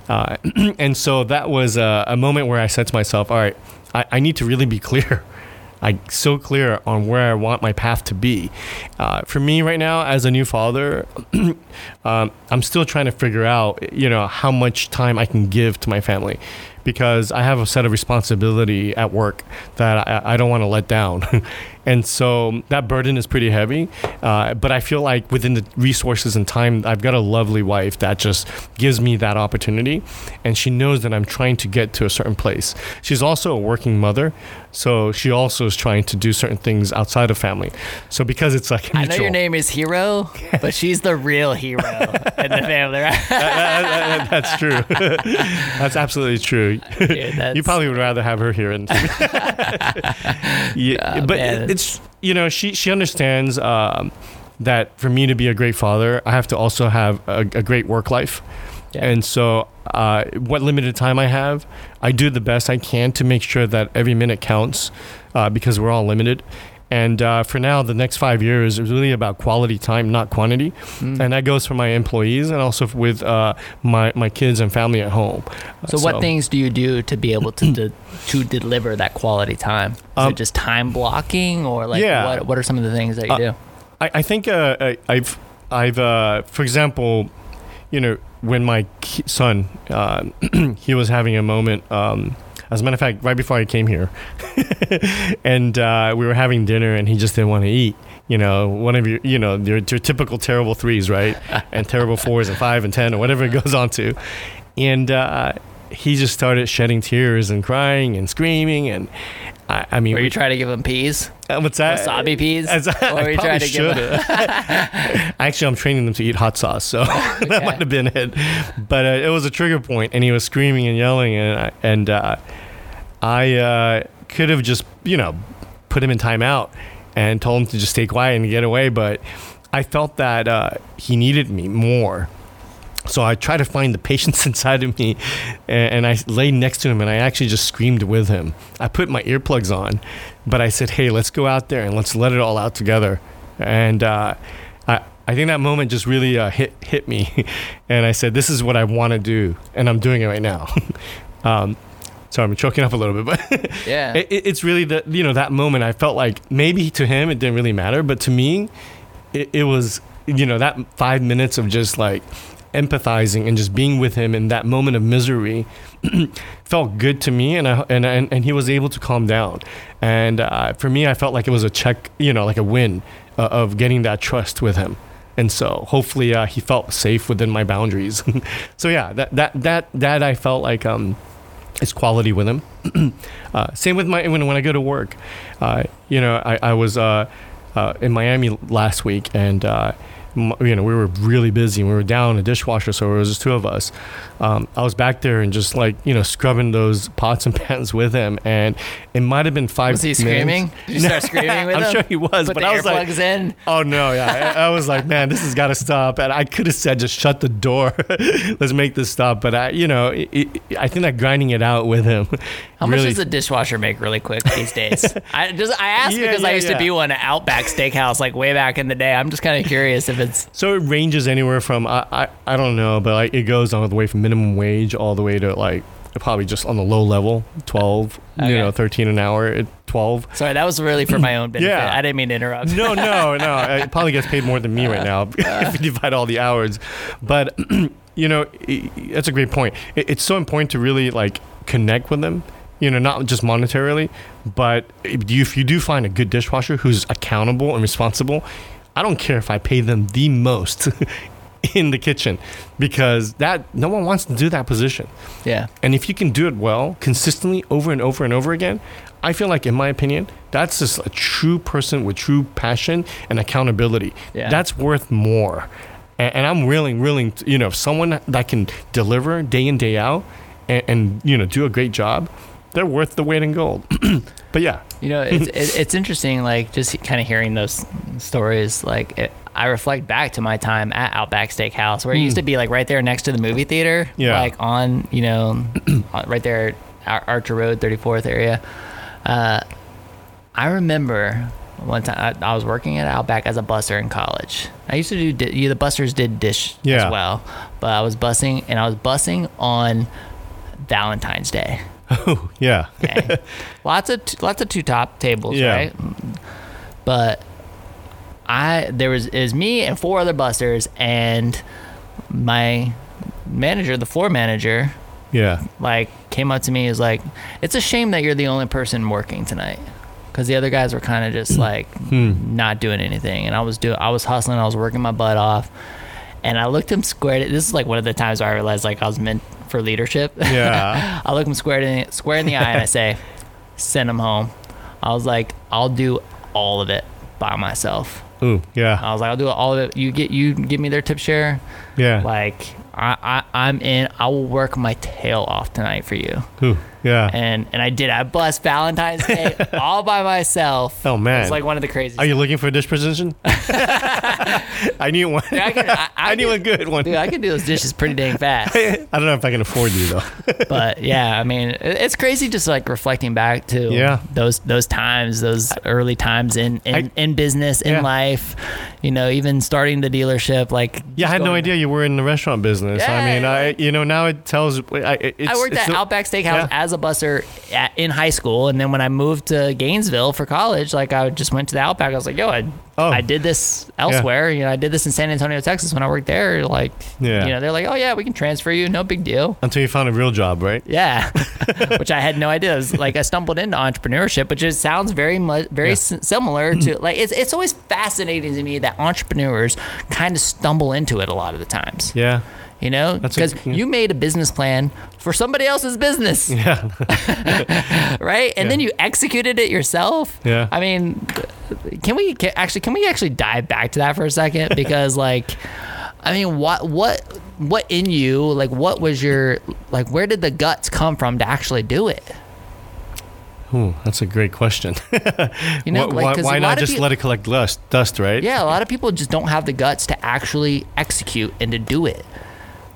Uh, and so that was a, a moment where I said to myself, all right, I, I need to really be clear. I so clear on where I want my path to be. Uh, for me right now, as a new father, um, I'm still trying to figure out, you know, how much time I can give to my family, because I have a set of responsibility at work that I, I don't want to let down. and so that burden is pretty heavy. Uh, but I feel like within the resources and time, I've got a lovely wife that just gives me that opportunity. And she knows that I'm trying to get to a certain place. She's also a working mother. So she also is trying to do certain things outside of family. So because it's like I know your name is Hiro, but she's the real hero in the family. Right? that, that, that's true. that's absolutely true. Dude, you probably would rather have her here. And yeah, Oh, but man. it's you know she she understands um, that for me to be a great father, I have to also have a, a great work life. Yeah. And so, uh, what limited time I have, I do the best I can to make sure that every minute counts uh, because we're all limited. And uh, for now, the next five years is really about quality time, not quantity. Mm. And that goes for my employees and also with uh, my, my kids and family at home. So, what things do you do to be able to to, to deliver that quality time? Is Um, it just time blocking, or like Yeah. what what are some of the things that you Uh, do? I, I think uh, I, I've I've uh, for example, you know, when my son uh, he was having a moment. Um, as a matter of fact, right before I came here, and uh, we were having dinner, and he just didn't want to eat. You know, one of your, you know, your, your typical terrible threes, right? and terrible fours and five and ten or whatever it goes on to. And uh, he just started shedding tears and crying and screaming. And I, I mean, Were you trying to give him peas, uh, what's that? wasabi peas, As I, or were you trying to give him? Actually, I'm training them to eat hot sauce, so that Okay. might have been it. But uh, it was a trigger point, and he was screaming and yelling, and I, and uh, I uh, could have just you know put him in timeout and told him to just stay quiet and get away, but I felt that uh, he needed me more. So I tried to find the patience inside of me, and, I laid next to him, and I actually just screamed with him. I put my earplugs on, but I said, "Hey, let's go out there and let's let it all out together." And uh, I, I think that moment just really uh, hit hit me, and I said, "This is what I want to do, and I'm doing it right now." um, sorry, I'm choking up a little bit, but Yeah. it, it- it's really the you know that moment. I felt like maybe to him it didn't really matter, but to me, it, it was you know that five minutes of just like empathizing and just being with him in that moment of misery felt good to me and, I, and and and he was able to calm down and uh, for me I felt like it was a check you know like a win uh, of getting that trust with him and so hopefully uh, he felt safe within my boundaries so yeah that that that that I felt like um is quality with him. Uh, same with my when, when I go to work. Uh, you know I, I was uh, uh, in Miami last week and uh, you know we were really busy we were down a dishwasher so it was just two of us um, I was back there and just like you know scrubbing those pots and pans with him and it might have been five Was he minutes. screaming? Did you start screaming with I'm him? sure he was Put but I was like in. Oh no, yeah. I, I was like, man, this has got to stop. And I could have said, just shut the door. Let's make this stop. But I, you know, it, it, I think that grinding it out with him. How much does a dishwasher make really quick these days? I just I asked Yeah, because I used yeah. to be one at Outback Steakhouse like way back in the day. I'm just kind of curious if So it ranges anywhere from I, I, I don't know, but like it goes all the way from minimum wage all the way to like probably just on the low level, twelve, Okay. you know, thirteen an hour, at twelve. sorry. That was really for my own benefit. Yeah. I didn't mean to interrupt. No, no, no. It probably gets paid more than me right now uh. if you divide all the hours. But you know, i- i- that's a great point. It, it's so important to really like connect with them. You know, not just monetarily, but if you, if you do find a good dishwasher who's accountable and responsible, I don't care if I pay them the most in the kitchen because that no one wants to do that position. Yeah. And if you can do it well, consistently, over and over and over again, I feel like, in my opinion, that's just a true person with true passion and accountability. Yeah. That's worth more. And, and I'm willing, willing, to, you know, if someone that can deliver day in, day out and, and, you know, do a great job, they're worth the weight in gold. but yeah, You know, it's it, it's interesting, like just kind of hearing those stories. Like, it, I reflect back to my time at Outback Steakhouse, where it used to be like right there next to the movie theater. Hmm. Yeah. Like on, you know, right there, Ar- Archer Road, 34th area. Uh, I remember one time I, I was working at Outback as a busser in college. I used to do di- you, the busters did dish Yeah. as well, but I was bussing and I was bussing on Valentine's Day. Oh, yeah. Okay. lots of t- lots of two top tables, Yeah. right? But I there was is me and four other busters and my manager, the floor manager, Yeah. like came up to me is like, "It's a shame that you're the only person working tonight." Because the other guys were kind of just like Hmm. not doing anything, and I was doing, I was hustling, I was working my butt off, and I looked him square. This is like one of the times where I realized like I was meant for leadership. Yeah. I look him square in square in the eye and I say, "Send him home." I was like, "I'll do all of it by myself." Ooh. Yeah. I was like, "I'll do all of it. You get you give me their tip share. Yeah. Like I, I I'm in. I will work my tail off tonight for you." Ooh. Yeah. And and I did. I bust Valentine's Day all by myself. Oh, man. It was like one of the craziest. Are you looking for a dish position? I need one. Dude, I, can, I, I I need a good one. Dude, I can do those dishes pretty dang fast. I don't know if I can afford you though. but yeah, I mean, it's crazy just like reflecting back to Yeah. those those times, those early times in in, I- in business, in Yeah. life. You know, even starting the dealership. Like Yeah, I had no idea you were in the restaurant business. I mean, Yeah. I you know now it tells. I, it's, I worked it's at Outback Steakhouse yeah. as a busser at, in high school, and then when I moved to Gainesville for college, like I just went to the Outback. I was like, "Yo, I, Oh. I did this elsewhere. You know, I did this in San Antonio, Texas when I worked there. Like, Yeah. you know, they're like, "Oh yeah, we can transfer you, no big deal." Until you found a real job, right? Yeah, which I had no idea. It was like I stumbled into entrepreneurship, which just sounds very much very Yeah. similar to mm-hmm. like it's it's always fascinating to me that entrepreneurs kind of stumble into it a lot of the times. Yeah. You know, because yeah. you made a business plan for somebody else's business, Yeah. right? And Yeah. then you executed it yourself. Yeah. I mean, can we can, actually can we actually dive back to that for a second? Because like, I mean, what what what in you like what was your like where did the guts come from to actually do it? Ooh, that's a great question. You know, why like, why, not just peop- let it collect dust? Dust, right? Yeah, a lot of people just don't have the guts to actually execute and to do it.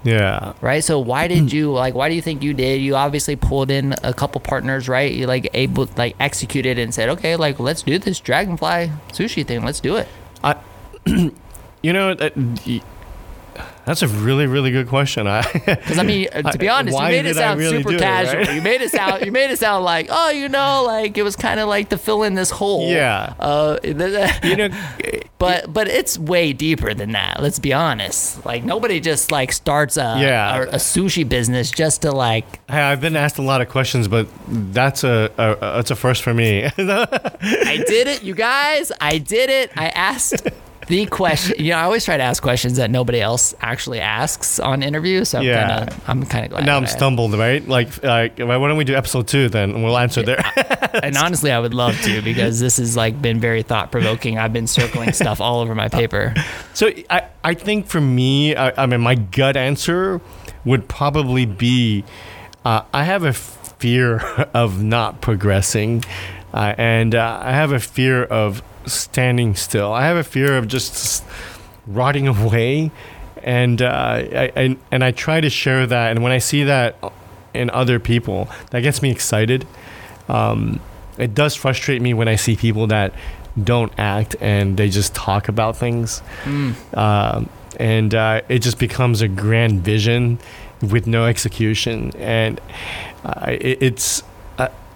Yeah. right? So why did mm-hmm. you like? Why do you think you did? You obviously pulled in a couple partners, right? You like able like executed and said, okay, like let's do this dragonfly sushi thing. Let's do it. I, you know, that's a really, really good question. Because I mean, uh, to be I- honest, you made it sound really super it, casual. right? You made it sound you made it sound like oh, you know, like it was kind of like to fill in this hole. Yeah. Uh, you know, but but it's way deeper than that. Let's be honest. Like nobody just like starts a Yeah. a, a sushi business just to like hey, I've been asked a lot of questions, but that's a, a, a that's a first for me. I did it, you guys. I did it. I asked the question. You know, I always try to ask questions that nobody else actually asks on interviews. So Yeah. I'm kind of, I'm kind of glad. now I'm that I- stumbled, right? Like, like, why don't we do episode two then? and We'll answer there. And honestly, I would love to because this has like been very thought provoking. I've been circling stuff all over my paper. So I, I think for me, I, I mean, my gut answer would probably be, uh, I have a fear of not progressing, uh, and uh, I have a fear of standing still. I have a fear of just rotting away, and uh, I, I and I try to share that. And when I see that in other people, that gets me excited. Um, it does frustrate me when I see people that don't act and they just talk about things um, and uh, it just becomes a grand vision with no execution and uh, it, it's uh,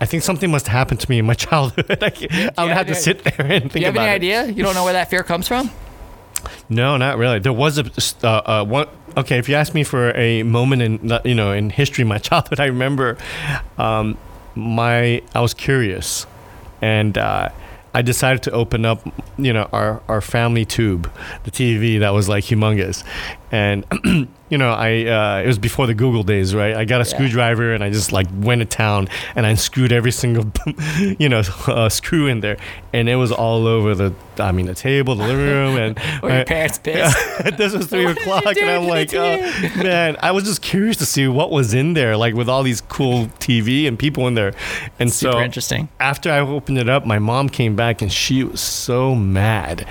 I think something must have happened to me in my childhood. I, I would have to sit there and think about it. Do you have about any it. idea? You don't know where that fear comes from? No, not really. There was a uh, uh, one. Okay, if you ask me for a moment in you know in history, my childhood, I remember um, my I was curious, and uh, I decided to open up you know our our family tube, the TV that was like humongous, and. You know, I uh, it was before the Google days, right? I got a Yeah. screwdriver and I just like went to town and I unscrewed every single, you know, uh, screw in there, and it was all over the, I mean, the table, the living room, and Or your parents pissed? this was three What did you o'clock, and I'm like, oh, man, I was just curious to see what was in there, like with all these cool TV and people in there. And Super so interesting. after I opened it up, my mom came back and she was so mad.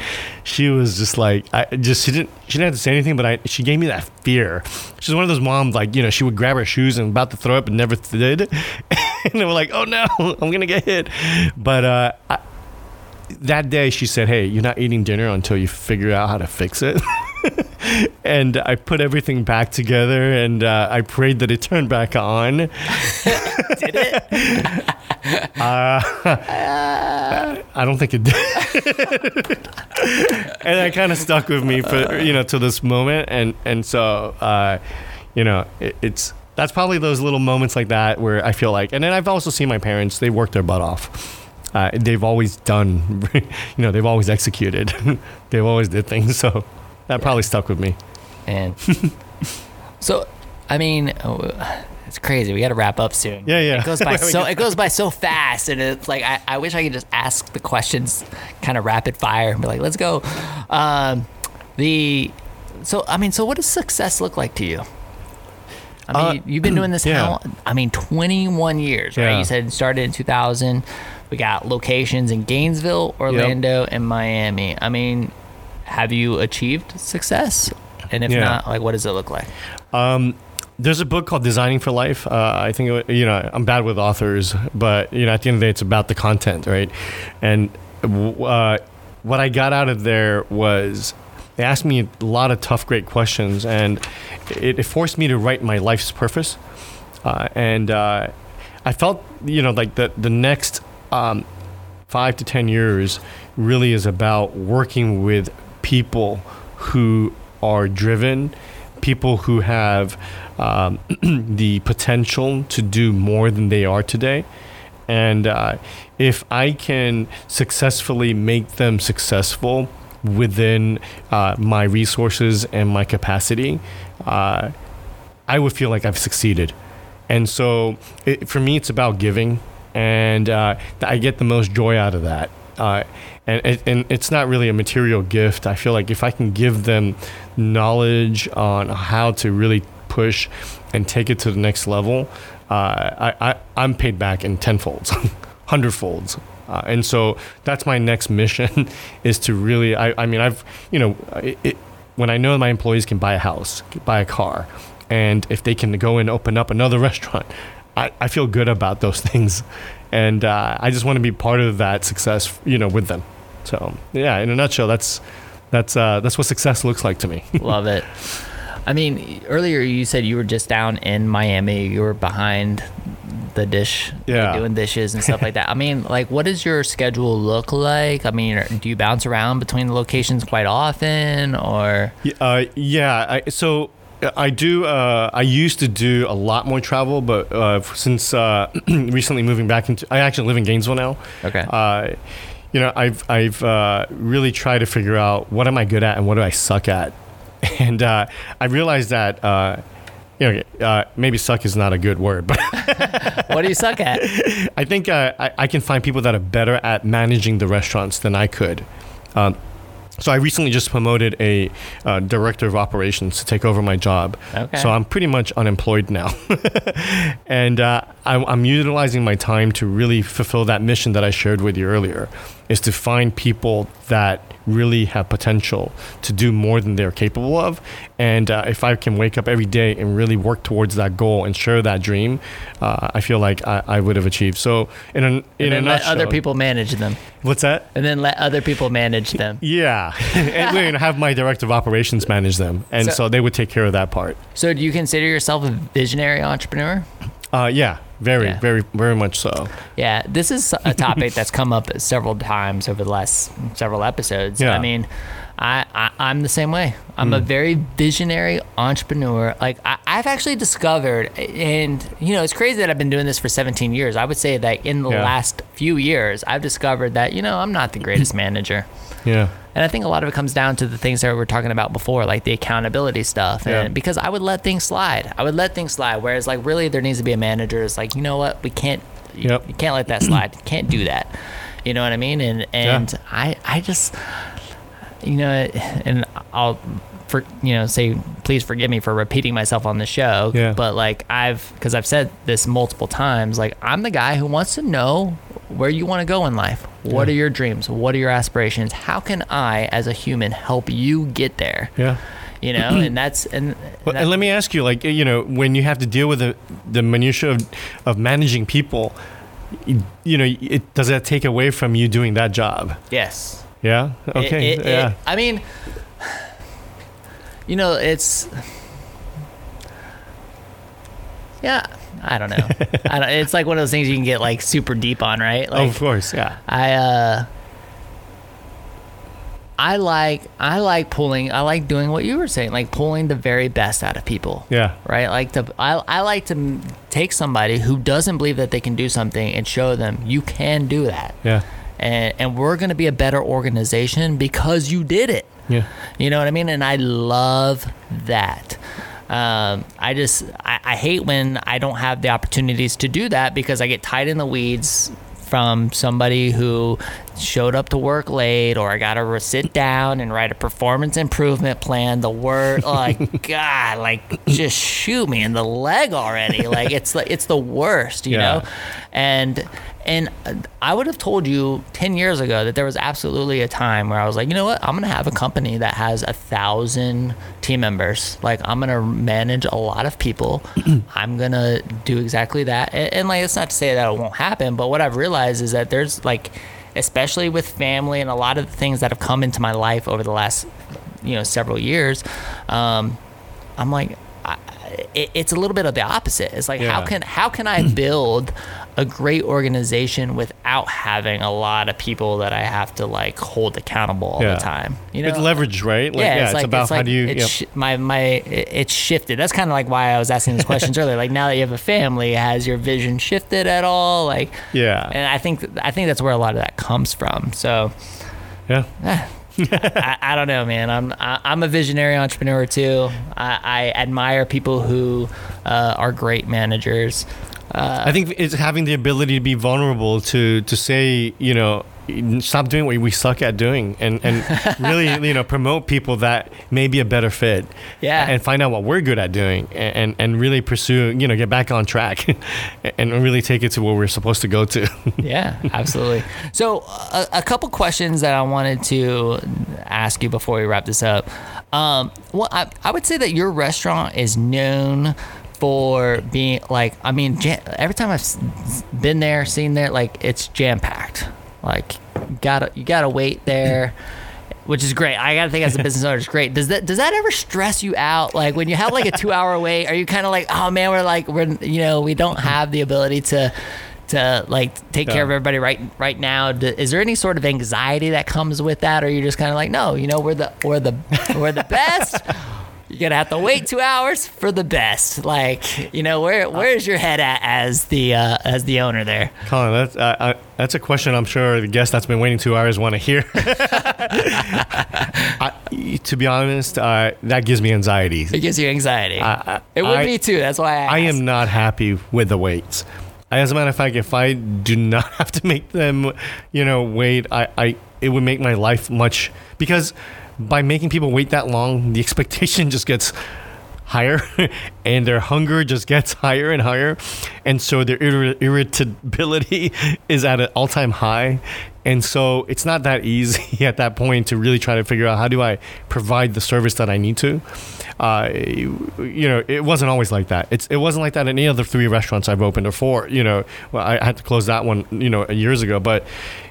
She was just like, I just she didn't she didn't have to say anything, but I she gave me that fear. She's one of those moms like you know she would grab her shoes and about to throw up and never did, and they were like, oh no, I'm gonna get hit. But uh, I, that day she said, hey, you're not eating dinner until you figure out how to fix it. and I put everything back together, and uh, I prayed that it turned back on. Did it? I don't think it did. and that kind of stuck with me for you know to this moment, and and so uh, you know it, it's that's probably those little moments like that where I feel like, and then I've also seen my parents. They work their butt off. Uh, they've always done, you know, they've always executed. they've always did things. So that probably stuck with me. And so, I mean, oh, it's crazy. We got to wrap up soon. Yeah, yeah. It goes by so it goes by so fast, and it's like I, I wish I could just ask the questions, kind of rapid fire, and be like, let's go. Um, the so I mean, so what does success look like to you? I mean, Uh, you- you've been doing this yeah. how? I mean, 21 years, right? Yeah. You said it started in 2000. We got locations in Gainesville, Orlando, and Miami. I mean, have you achieved success? And if Yeah. not, like, what does it look like? Um, there's a book called Designing for Life. Uh, I think you know I'm bad with authors, but you know at the end of the day, it's about the content, right? And uh, what I got out of there was they asked me a lot of tough, great questions, and it, it forced me to write my life's purpose. Uh, and uh, I felt you know like the the next um, five to ten years really is about working with people who are driven, people who have um, the potential to do more than they are today. And uh, if I can successfully make them successful within uh, my resources and my capacity, uh, I would feel like I've succeeded. And so it, for me, it's about giving, and uh, I get the most joy out of that. Uh, and, and it's not really a material gift. I feel like if I can give them knowledge on how to really push and take it to the next level, uh, I, I, I'm paid back in tenfolds, hundredfolds. Uh, and so that's my next mission is to really, I, I mean, I've, you know, it, it, when I know my employees can buy a house, buy a car, and if they can go and open up another restaurant, I, I feel good about those things. And uh, I just want to be part of that success, you know, with them. So yeah, in a nutshell, that's that's uh, that's what success looks like to me. Love it. I mean, earlier you said you were just down in Miami. You were behind the dish, Yeah. doing dishes and stuff like that. I mean, like, what does your schedule look like? I mean, do you bounce around between the locations quite often, or Uh, yeah. I, so I do. Uh, I used to do a lot more travel, but uh, since uh, recently moving back into, I actually live in Gainesville now. okay? Uh, you know, I've I've uh, really tried to figure out what am I good at and what do I suck at, and uh, I realized that. Uh, you know, uh, maybe suck is not a good word, but what do you suck at? I think uh, I, I can find people that are better at managing the restaurants than I could. Um, so I recently just promoted a uh, director of operations to take over my job. Okay. So I'm pretty much unemployed now, and uh, I'm, I'm utilizing my time to really fulfill that mission that I shared with you earlier, is to find people that really have potential to do more than they're capable of. And uh, if I can wake up every day and really work towards that goal and share that dream, uh, I feel like I, I would have achieved. So in a in And a let nutshell, other people manage them, What's that? and then let other people manage them. Yeah, and have my director of operations manage them, and So- so, they would take care of that part. So, do you consider yourself a visionary entrepreneur? Uh, yeah, very, Yeah. very, very much so. Yeah, this is a topic that's come up several times over the last several episodes. Yeah. I mean, I, I I'm the same way. I'm a hmm. very visionary entrepreneur. Like I, I've actually discovered, and you know, it's crazy that I've been doing this for 17 years. I would say that in the Yeah. last few years, I've discovered that you know I'm not the greatest manager. Yeah, And I think a lot of it comes down to the things that we were talking about before, like the accountability stuff. Yeah. And because I would let things slide. I would let things slide. Whereas like really there needs to be a manager. It's like, you know what? We can't you, Yep. you can't let that slide. Can't do that. You know what I mean? And and I I just you know and I'll for you know say please forgive me for repeating myself on the show Yeah. but like i've because i've said this multiple times like i'm the guy who wants to know where you want to go in life what Yeah. are your dreams what are your aspirations how can i as a human help you get there yeah. you know and that's and, Well, that- and let me ask you, like, you know, when you have to deal with the the minutia of, of managing people, you, you know, it does that take away from you doing that job? yes Yeah. Okay. it- it- yeah. I mean, you know, it's yeah. I don't know. I don't, it's like one of those things you can get like super deep on, right? oh, of course. Yeah. I uh I like I like pulling I like doing what you were saying like pulling the very best out of people Yeah. right like to I, I like to take somebody who doesn't believe that they can do something and show them you can do that Yeah. And and we're going to be a better organization because you did it Yeah. you know what I mean? And I love that. Um, I just I, I hate when I don't have the opportunities to do that because I get tied in the weeds from somebody who showed up to work late or I got to sit down and write a performance improvement plan. The word like God, like just shoot me in the leg already. Like it's like it's the worst, you Yeah. know. And and I would have told you 10 years ago that there was absolutely a time where I was like, you know what? I'm going to have a company that has a thousand team members. Like, I'm going to manage a lot of people. I'm going to do exactly that. And, and, like, it's not to say that it won't happen, but what I've realized is that there's like, especially with family and a lot of the things that have come into my life over the last, you know, several years, um, I'm like, it, it's a little bit of the opposite. It's like, how can how can I build a great organization without having a lot of people that I have to like hold accountable all Yeah. the time? You know, it's leverage, right? Like, yeah, it's, about how do you. it's yep. sh- my my it- it's shifted. That's kind of like why I was asking these questions earlier. Like now that you have a family, has your vision shifted at all? Like yeah. and I think I think that's where a lot of that comes from. So yeah. I, I don't know, man. I'm I, I'm a visionary entrepreneur too. I, I admire people who uh, are great managers. Uh, I think it's having the ability to be vulnerable to to say, you know, stop doing what we suck at doing, and and really, you know, promote people that may be a better fit. Yeah. And find out what we're good at doing, and and, and really pursue, you know, get back on track, and really take it to where we're supposed to go to. yeah, absolutely. So, a, a couple questions that I wanted to ask you before we wrap this up. Um, well, I, I would say that your restaurant is known for being like, I mean, jam, every time I've been there, seen there, like it's jam packed. Like, gotta you gotta wait there. Which is great. I gotta think as a business owner, it's great. Does that does that ever stress you out? Like when you have like a two hour wait, are you kind of like, oh man, we're like we're you know we don't mm-hmm. have the ability to to like take care of everybody right right now. Is there any sort of anxiety that comes with that, or you're just kind of like, no, you know, we're the we're the we're the best. You're gonna have to wait two hours for the best. Like, you know, where where's your head at as the uh, as the owner there? Colin, that's uh, I, that's a question I'm sure the guest that's been waiting two hours want to hear. I, to be honest, uh, that gives me anxiety. It gives you anxiety. I- it would me too. That's why I, I asked. am not happy with the waits. As a matter of fact, if I do not have to make them, you know, wait, I, I it would make my life much because by making people wait that long, the expectation just gets higher and their hunger just gets higher and higher. And so their irri- irritability is at an all-time high. And so it's not that easy at that point to really try to figure out how do i provide the service that i need to. Uh, you know it wasn't always like that. It's, it wasn't like that in any of the three restaurants i've opened or four. You know well, i had to close that one you know years ago. But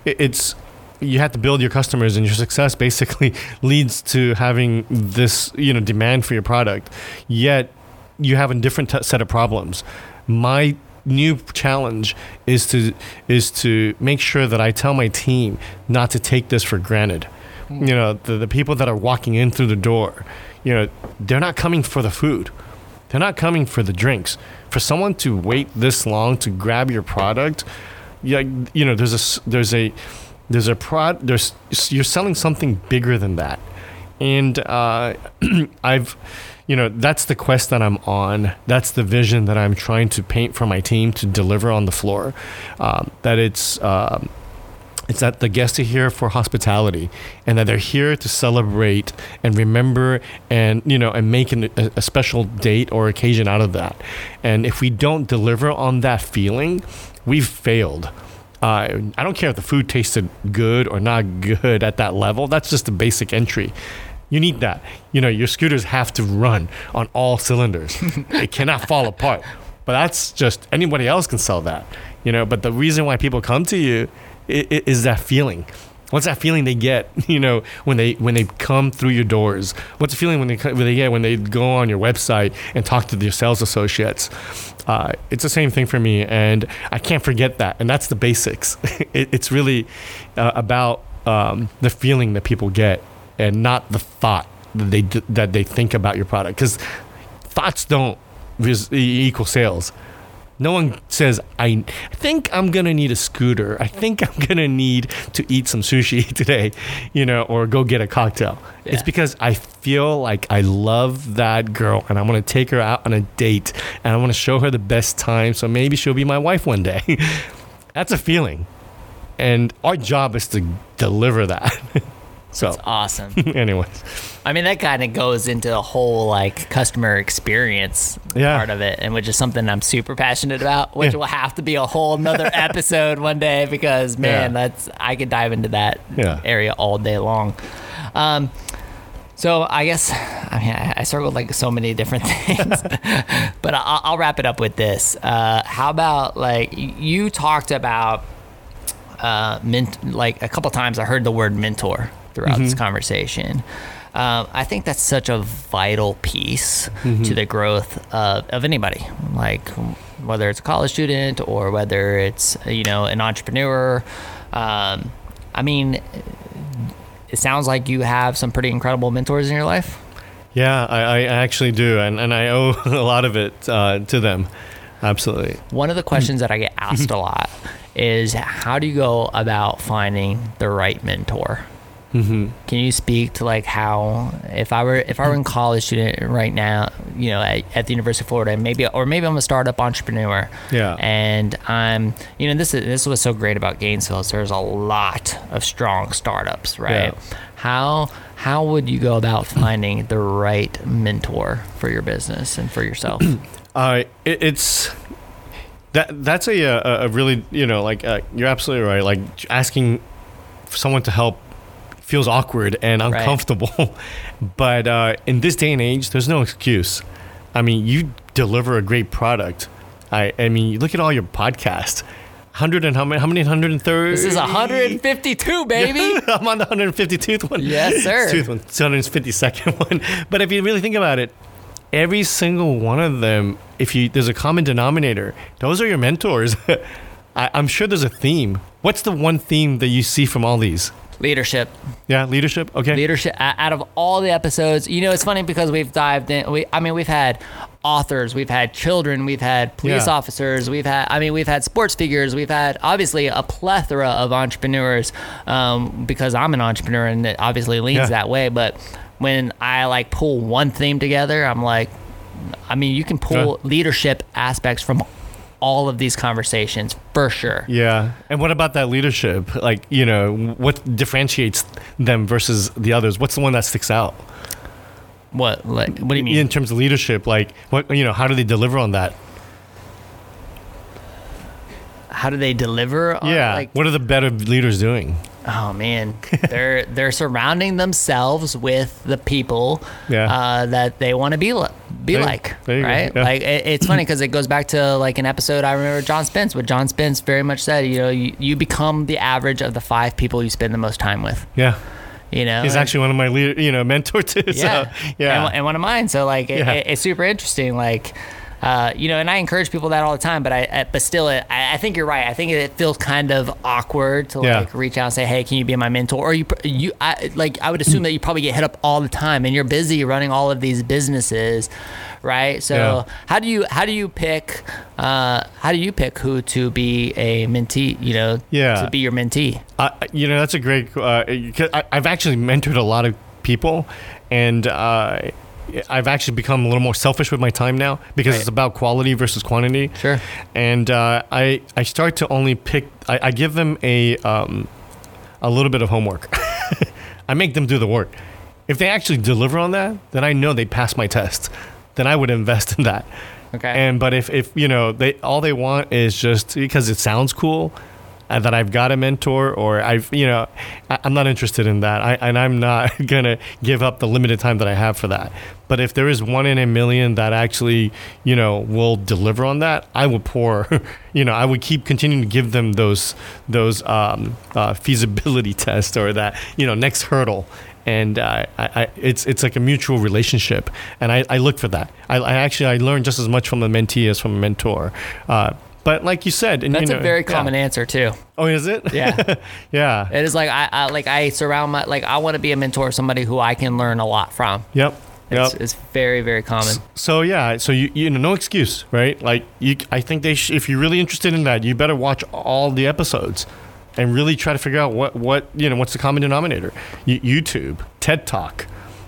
it, it's you have to build your customers and your success basically leads to having this you know demand for your product. Yet you have a different t- set of problems. My new challenge is to is to make sure that i tell my team not to take this for granted. Hmm. You know the, the people that are walking in through the door you know they're not coming for the food. They're not coming for the drinks. For someone to wait this long to grab your product yeah you know there's a there's a there's a prod there's you're selling something bigger than that. And uh, i've you know that's the quest that i'm on. That's the vision that i'm trying to paint for my team to deliver on the floor. Um, that it's um, it's that the guests are here for hospitality and that they're here to celebrate and remember and you know and make an, a, a special date or occasion out of that. And if we don't deliver on that feeling we've failed uh, I don't care if the food tasted good or not good at that level. That's just the basic entry. You need that. You know, your scooters have to run on all cylinders. it cannot fall apart. But that's just anybody else can sell that. You know, but the reason why people come to you i- i- is that feeling. What's that feeling they get? You know, when they when they come through your doors. What's the feeling when they when they get when they go on your website and talk to your sales associates? Uh, it's the same thing for me, and I can't forget that. And that's the basics. it, it's really uh, about um, the feeling that people get and not the thought that they that they think about your product because thoughts don't equal sales. No one says, I think I'm gonna need a scooter. I think I'm gonna need to eat some sushi today, you know, or go get a cocktail. It's because I feel like I love that girl and I wanna take her out on a date and I wanna show her the best time so maybe she'll be my wife one day. That's a feeling. And our job is to deliver that. so, it's Awesome. anyways, I mean, that kind of goes into the whole like customer experience Yeah. part of it, and which is something I'm super passionate about, which Yeah. will have to be a whole another episode one day because man, Yeah. that's I could dive into that area all day long. Um, so I guess I mean I, I circled like so many different things, but I'll, I'll wrap it up with this. Uh, how about like you talked about uh, ment- like a couple times I heard the word mentor throughout this conversation. Um, I think that's such a vital piece to the growth of, of anybody, like whether it's a college student or whether it's you know an entrepreneur. Um, I mean, it sounds like you have some pretty incredible mentors in your life. yeah, I, I actually do. And, and I owe a lot of it uh, to them. Absolutely. One of the questions that I get asked a lot is how do you go about finding the right mentor? Hmm Can you speak to like how if I were if I were a college student right now, you know, at, at the University of Florida, maybe or maybe I'm a startup entrepreneur, Yeah. and I'm you know this is this was so great about Gainesville. Is there's a lot of strong startups, right? Yeah. How how would you go about finding the right mentor for your business and for yourself? Uh, it, it's that that's a, a a really you know like uh, you're absolutely right. Like asking someone to help feels awkward and Right. uncomfortable, but uh, in this day and age, there's no excuse. I mean, you deliver a great product. I I mean, you look at all your podcasts. Hundred and how many? How many? Hundred and thirty. this is 152, baby. I'm on the 152th one. Yes, sir. 252nd one. But if you really think about it, every single one of them, if you there's a common denominator, those are your mentors. I, I'm sure there's a theme. What's the one theme that you see from all these? Leadership. Yeah, leadership. Okay. leadership out of all the episodes you know it's funny because we've dived in we i mean we've had authors we've had children we've had police Yeah. officers we've had i mean we've had sports figures we've had obviously a plethora of entrepreneurs um, because i'm an entrepreneur and it obviously leans Yeah. that way but when i like pull one theme together i'm like i mean you can pull leadership aspects from all of these conversations for sure Yeah. And what about that leadership? Like, you know, what differentiates them versus the others? What's the one that sticks out? what like what do you mean In terms of leadership, like what you know, how do they deliver on that? how do they deliver on, Yeah. like what are the better leaders doing? Oh man, they're they're surrounding themselves with the people Yeah. uh, that they want to be li- be There- like, there right? yeah. Like it, it's funny because it goes back to like an episode I remember John Spence. What John Spence very much said, you know, you, you become the average of the five people you spend the most time with. Yeah. You know, He's And- actually one of my leader, you know, mentor too. yeah, So, yeah. and, and one of mine. So like, it, Yeah. it- it's super interesting. Like, uh, you know, and I encourage people that all the time. But I, I but still, it, I, I think you're right. I think it feels kind of awkward to Yeah. like reach out and say, "Hey, can you be my mentor?" Or you, you, I like, I would assume that you probably get hit up all the time, and you're busy running all of these businesses, right? So Yeah. how do you how do you pick uh, how do you pick who to be a mentee? You know, Yeah. to be your mentee. Uh, you know, that's a great. Uh, I, I've actually mentored a lot of people, and uh, I've actually become a little more selfish with my time now because Right. it's about quality versus quantity. Sure. And uh, I I start to only pick. I, I give them a um, a little bit of homework. I make them do the work. If they actually deliver on that, then I know they passed my test. Then I would invest in that. Okay. And but if if you know they all they want is just because it sounds cool, uh, that I've got a mentor or I've you know I, I'm not interested in that. I and I'm not gonna give up the limited time that I have for that. But if there is one in a million that actually you know will deliver on that, I would pour. you know I would keep continuing to give them those those um, uh, feasibility tests or that you know next hurdle and uh, I, I, it's it's like a mutual relationship, and I, I look for that. I, I actually I learn just as much from a mentee as from a mentor. Uh, But like you said, and That's you know, a very yeah. common answer too. Oh, is it? Yeah. yeah. It is like I, I like I surround my like I want to be a mentor, somebody who I can learn a lot from. Yep. It's, Yep. it's very very common. So yeah, so you you know no excuse, right? Like you, I think they sh- if you're really interested in that, you better watch all the episodes, and really try to figure out what what you know what's the common denominator. Y- YouTube, TED Talk.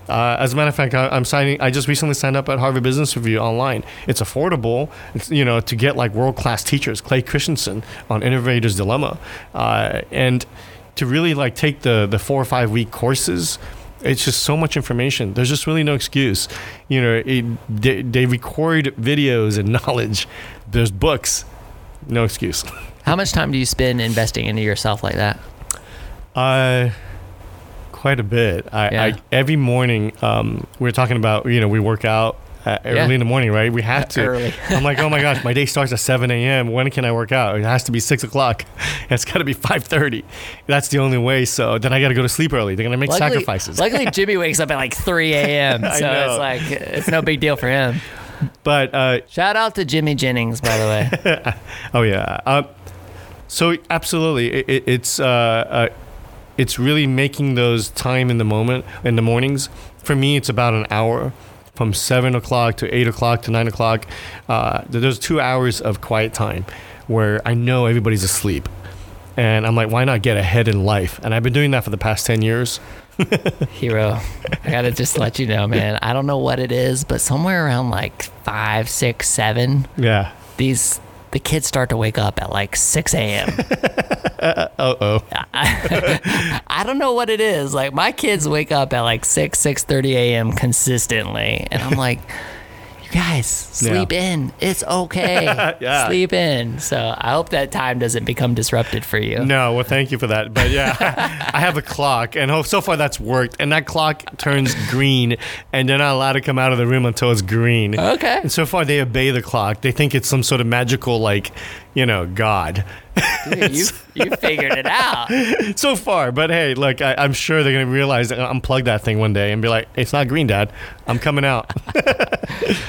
Uh, as a matter of fact, I, I'm signing. I just recently signed up at Harvard Business Review online. It's affordable. It's you know to get like world class teachers, Clay Christensen on Innovator's Dilemma, uh, and to really like take the the four or five week courses it's just so much information. There's just really no excuse. You know, it, they, they record videos and knowledge. There's books. No excuse. How much time do you spend investing into yourself like that? Uh, quite a bit. I, Yeah. I every morning um, we're talking about. You know, we work out. Uh, early Yeah. in the morning, right? We have to. Early. I'm like, oh my gosh, my day starts at 7 a.m. When can I work out? It has to be six o'clock. It's got to be 5:30. That's the only way. So then I got to go to sleep early. They're gonna make Luckily- sacrifices. Luckily, Jimmy wakes up at like 3 a.m. So it's like it's no big deal for him. but uh, Shout out to Jimmy Jennings, by the way. Oh yeah. Uh, so absolutely, it, it, it's uh, uh, it's really making those time in the moment in the mornings. For me, it's about an hour, from seven o'clock to eight o'clock to nine o'clock. Uh, there's two hours of quiet time where I know everybody's asleep, and I'm like, why not get ahead in life? And I've been doing that for the past ten years. Hiro, I gotta just let you know, man. I don't know what it is, but somewhere around like five, six, seven, Yeah. these the kids start to wake up at like 6 a.m. Uh oh. I don't know what it is. Like my kids wake up at like 6, 6:30 a.m. consistently, and I'm like, guys sleep in. It's okay. Yeah. Sleep in. So I hope that time doesn't become disrupted for you. No, well, thank you for that. But yeah, I have a clock, and so far that's worked. And that clock turns green, and they're not allowed to come out of the room until it's green. Okay. And so far, they obey the clock. They think it's some sort of magical, like, you know, God. Dude, you you figured it out. so far, but hey, look, I, I'm sure they're gonna realize that unplug that thing one day and be like, "It's not green, Dad. I'm coming out."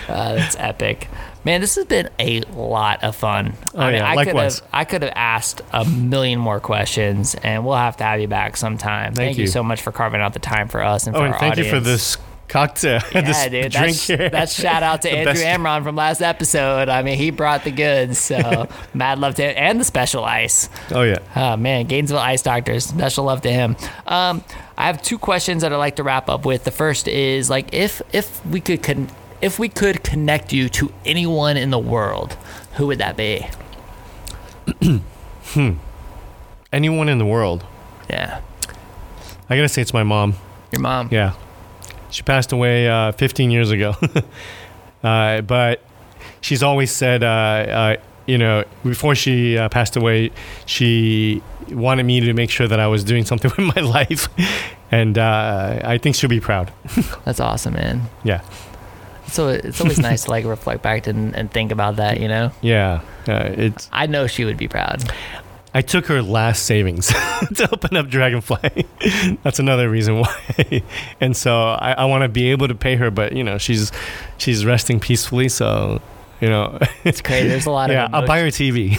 Uh, that's epic. Man, this has been a lot of fun. Oh, I mean, yeah, I could likewise. have I could have asked a million more questions, and we'll have to have you back sometime. Thank, you. you. so much for carving out the time for us and for oh, and our thank you for this cocktail, Yeah, dude. drink That's, here. that's shout out to The Andrew best- Amron from last episode. I mean, he brought the goods. So mad love to him. And the special ice. Oh yeah. Oh, man. Gainesville Ice Doctors. Special love to him. Um, I have two questions that I'd like to wrap up with. The first is like, if if we could con- if we could connect you to anyone in the world, who would that be? Hmm. Anyone in the world, Yeah. I gotta say it's my mom. Your mom. Yeah. She passed away uh, 15 years ago. uh, but she's always said, uh, uh, you know, before she uh, passed away, she wanted me to make sure that I was doing something with my life. And uh, I think she'll be proud. That's awesome, man. Yeah. So it's always nice to like reflect back and, and think about that, you know? Yeah. Uh, it's, I know she would be proud. I took her last savings to open up Dragonfly. That's another reason why. and so I, I want to be able to pay her, but you know, she's she's resting peacefully. So, you know, It's crazy. There's a lot of yeah, I'll buy her TV.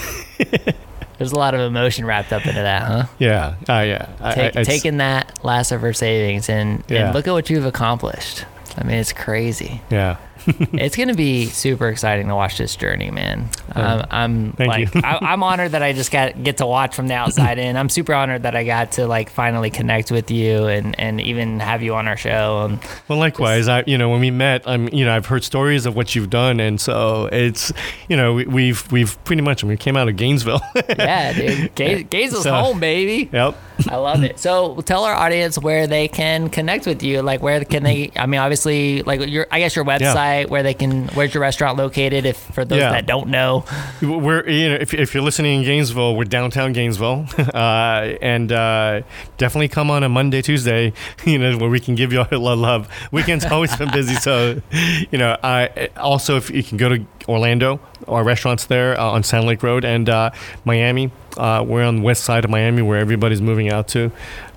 there's a lot of emotion wrapped up into that, huh? Yeah, uh, yeah. Take, I- taking that last of her savings and, Yeah. and look at what you've accomplished. I mean, it's crazy. Yeah, it's gonna be super exciting to watch this journey, man. Um, I'm Thank like, you. I, I'm honored that I just got get to watch from the outside in. I'm super honored that I got to like finally connect with you and and even have you on our show. And well, likewise. I, you know, when we met, I'm, you know, I've heard stories of what you've done, and so it's, you know, we, we've we've pretty much. we came out of Gainesville. yeah, dude, Gaze, Gainesville's So- home, baby. yep. I love it. So tell our audience where they can connect with you. Like where can they? I mean, obviously, like your I guess your website where they can. Where's your restaurant located? If for those Yeah. that don't know, We're, you know, if, if you're listening in Gainesville, we're downtown Gainesville, uh, and uh, definitely come on a Monday, Tuesday, you know, where we can give you a lot of love. Weekends always been busy, so you know. I also if you can go to Orlando, our restaurants there uh, on Sand Lake Road, and uh, Miami. Uh, we're on the west side of Miami, where everybody's moving out to.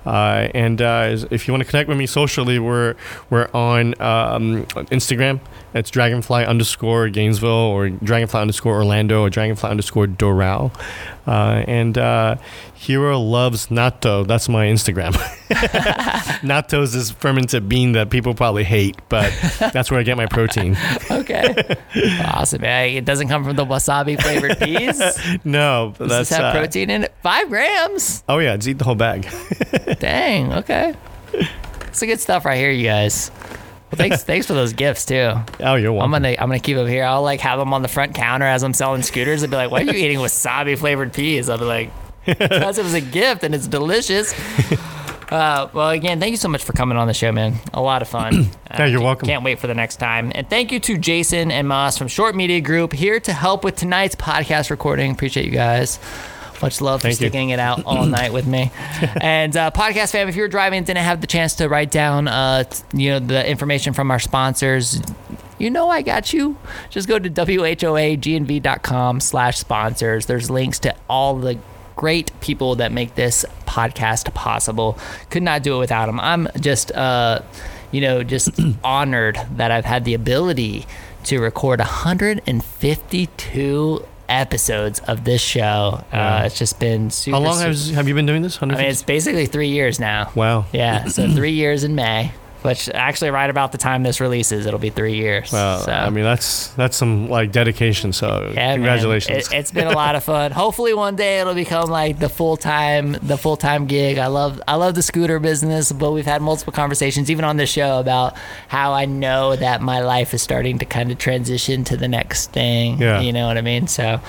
Uh, and uh, if you want to connect with me socially, we're we're on um, Instagram It's Dragonfly underscore Gainesville or Dragonfly underscore Orlando or Dragonfly underscore Doral. Uh, and uh, Hiro loves natto. That's my Instagram. natto is this fermented bean that people probably hate, but that's where I get my protein. Okay. awesome. man. It doesn't come from the wasabi flavored peas. Does No, but this that's have uh, protein in it? Five grams. Oh yeah, just eat the whole bag. Dang. Okay. It's a good stuff right here, you guys. Thanks, thanks for those gifts too. Oh, you're welcome. I'm gonna, I'm gonna keep them here. I'll like have them on the front counter as I'm selling scooters. I'll be like, "Why are you eating wasabi flavored peas?" I'll be like, "Because it was a gift and it's delicious." Uh, well, again, thank you so much for coming on the show, man. A lot of fun. Uh, Yeah, you're can't- welcome. Can't wait for the next time. And thank you to Jason and Moss from Short Media Group here to help with tonight's podcast recording. Appreciate you guys. Much love for you. sticking it out all night with me. and uh, podcast fam, if you're driving and didn't have the chance to write down, uh, you know, the information from our sponsors, you know I got you. Just go to whoagnv.com slash sponsors. There's links to all the great people that make this podcast possible. Could not do it without them. I'm just, uh, you know, just honored that I've had the ability to record 152 episodes of this show. Uh, it's just been super. How long super- has have you been doing this? I mean, it's basically three years now. wow. Yeah, so three years in May, which actually right about the time this releases, it'll be three years. Well, so. I mean, that's that's some like dedication. So Yeah, congratulations. It, has been a lot of fun. Hopefully, one day it'll become like the full time, the full time gig. I love, I love the scooter business, but we've had multiple conversations, even on this show, about how I know that my life is starting to kind of transition to the next thing. Yeah. you know what I mean. So,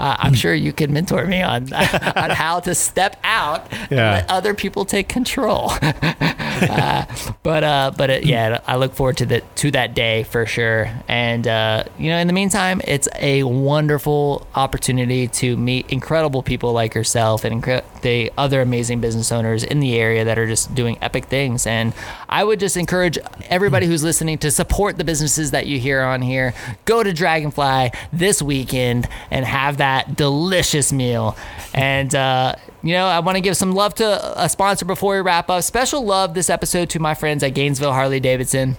uh, I'm sure you could mentor me on on how to step out and Yeah. let other people take control. uh, but uh, but uh, yeah, I look forward to the to that day for sure. And uh, you know, in the meantime, it's a wonderful opportunity to meet incredible people like yourself and incre- the other amazing business owners in the area that are just doing epic things. And I would just encourage everybody who's listening to support the businesses that you hear on here. Go to Dragonfly this weekend and have that delicious meal. And uh, you know, I want to give some love to a sponsor before we wrap up. Special love this episode to my friends at Gainesville Harley Davidson.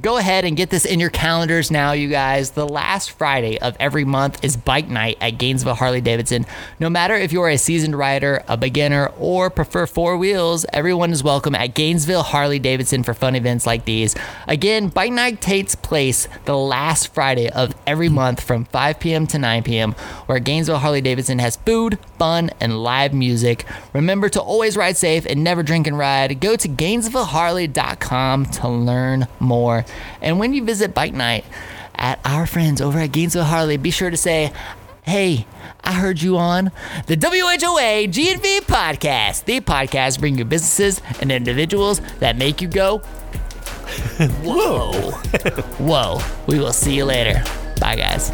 Go ahead and get this in your calendars now, you guys. The last Friday of every month is bike night at Gainesville Harley Davidson. No matter if you're a seasoned rider, a beginner, or prefer four wheels, everyone is welcome at Gainesville Harley Davidson for fun events like these. Again, bike night takes place the last Friday of every month from 5 p.m. to 9 p.m., where Gainesville Harley Davidson has food, fun, and live music. Remember to always ride safe and never drink and ride. Go to GainesvilleHarley.com to learn more. And when you visit Bike Night at our friends over at Gainesville Harley, be sure to say, Hey, I heard you on the WHOA GNV podcast. The podcast bring you businesses and individuals that make you go, Whoa. Whoa. We will see you later. Bye, guys.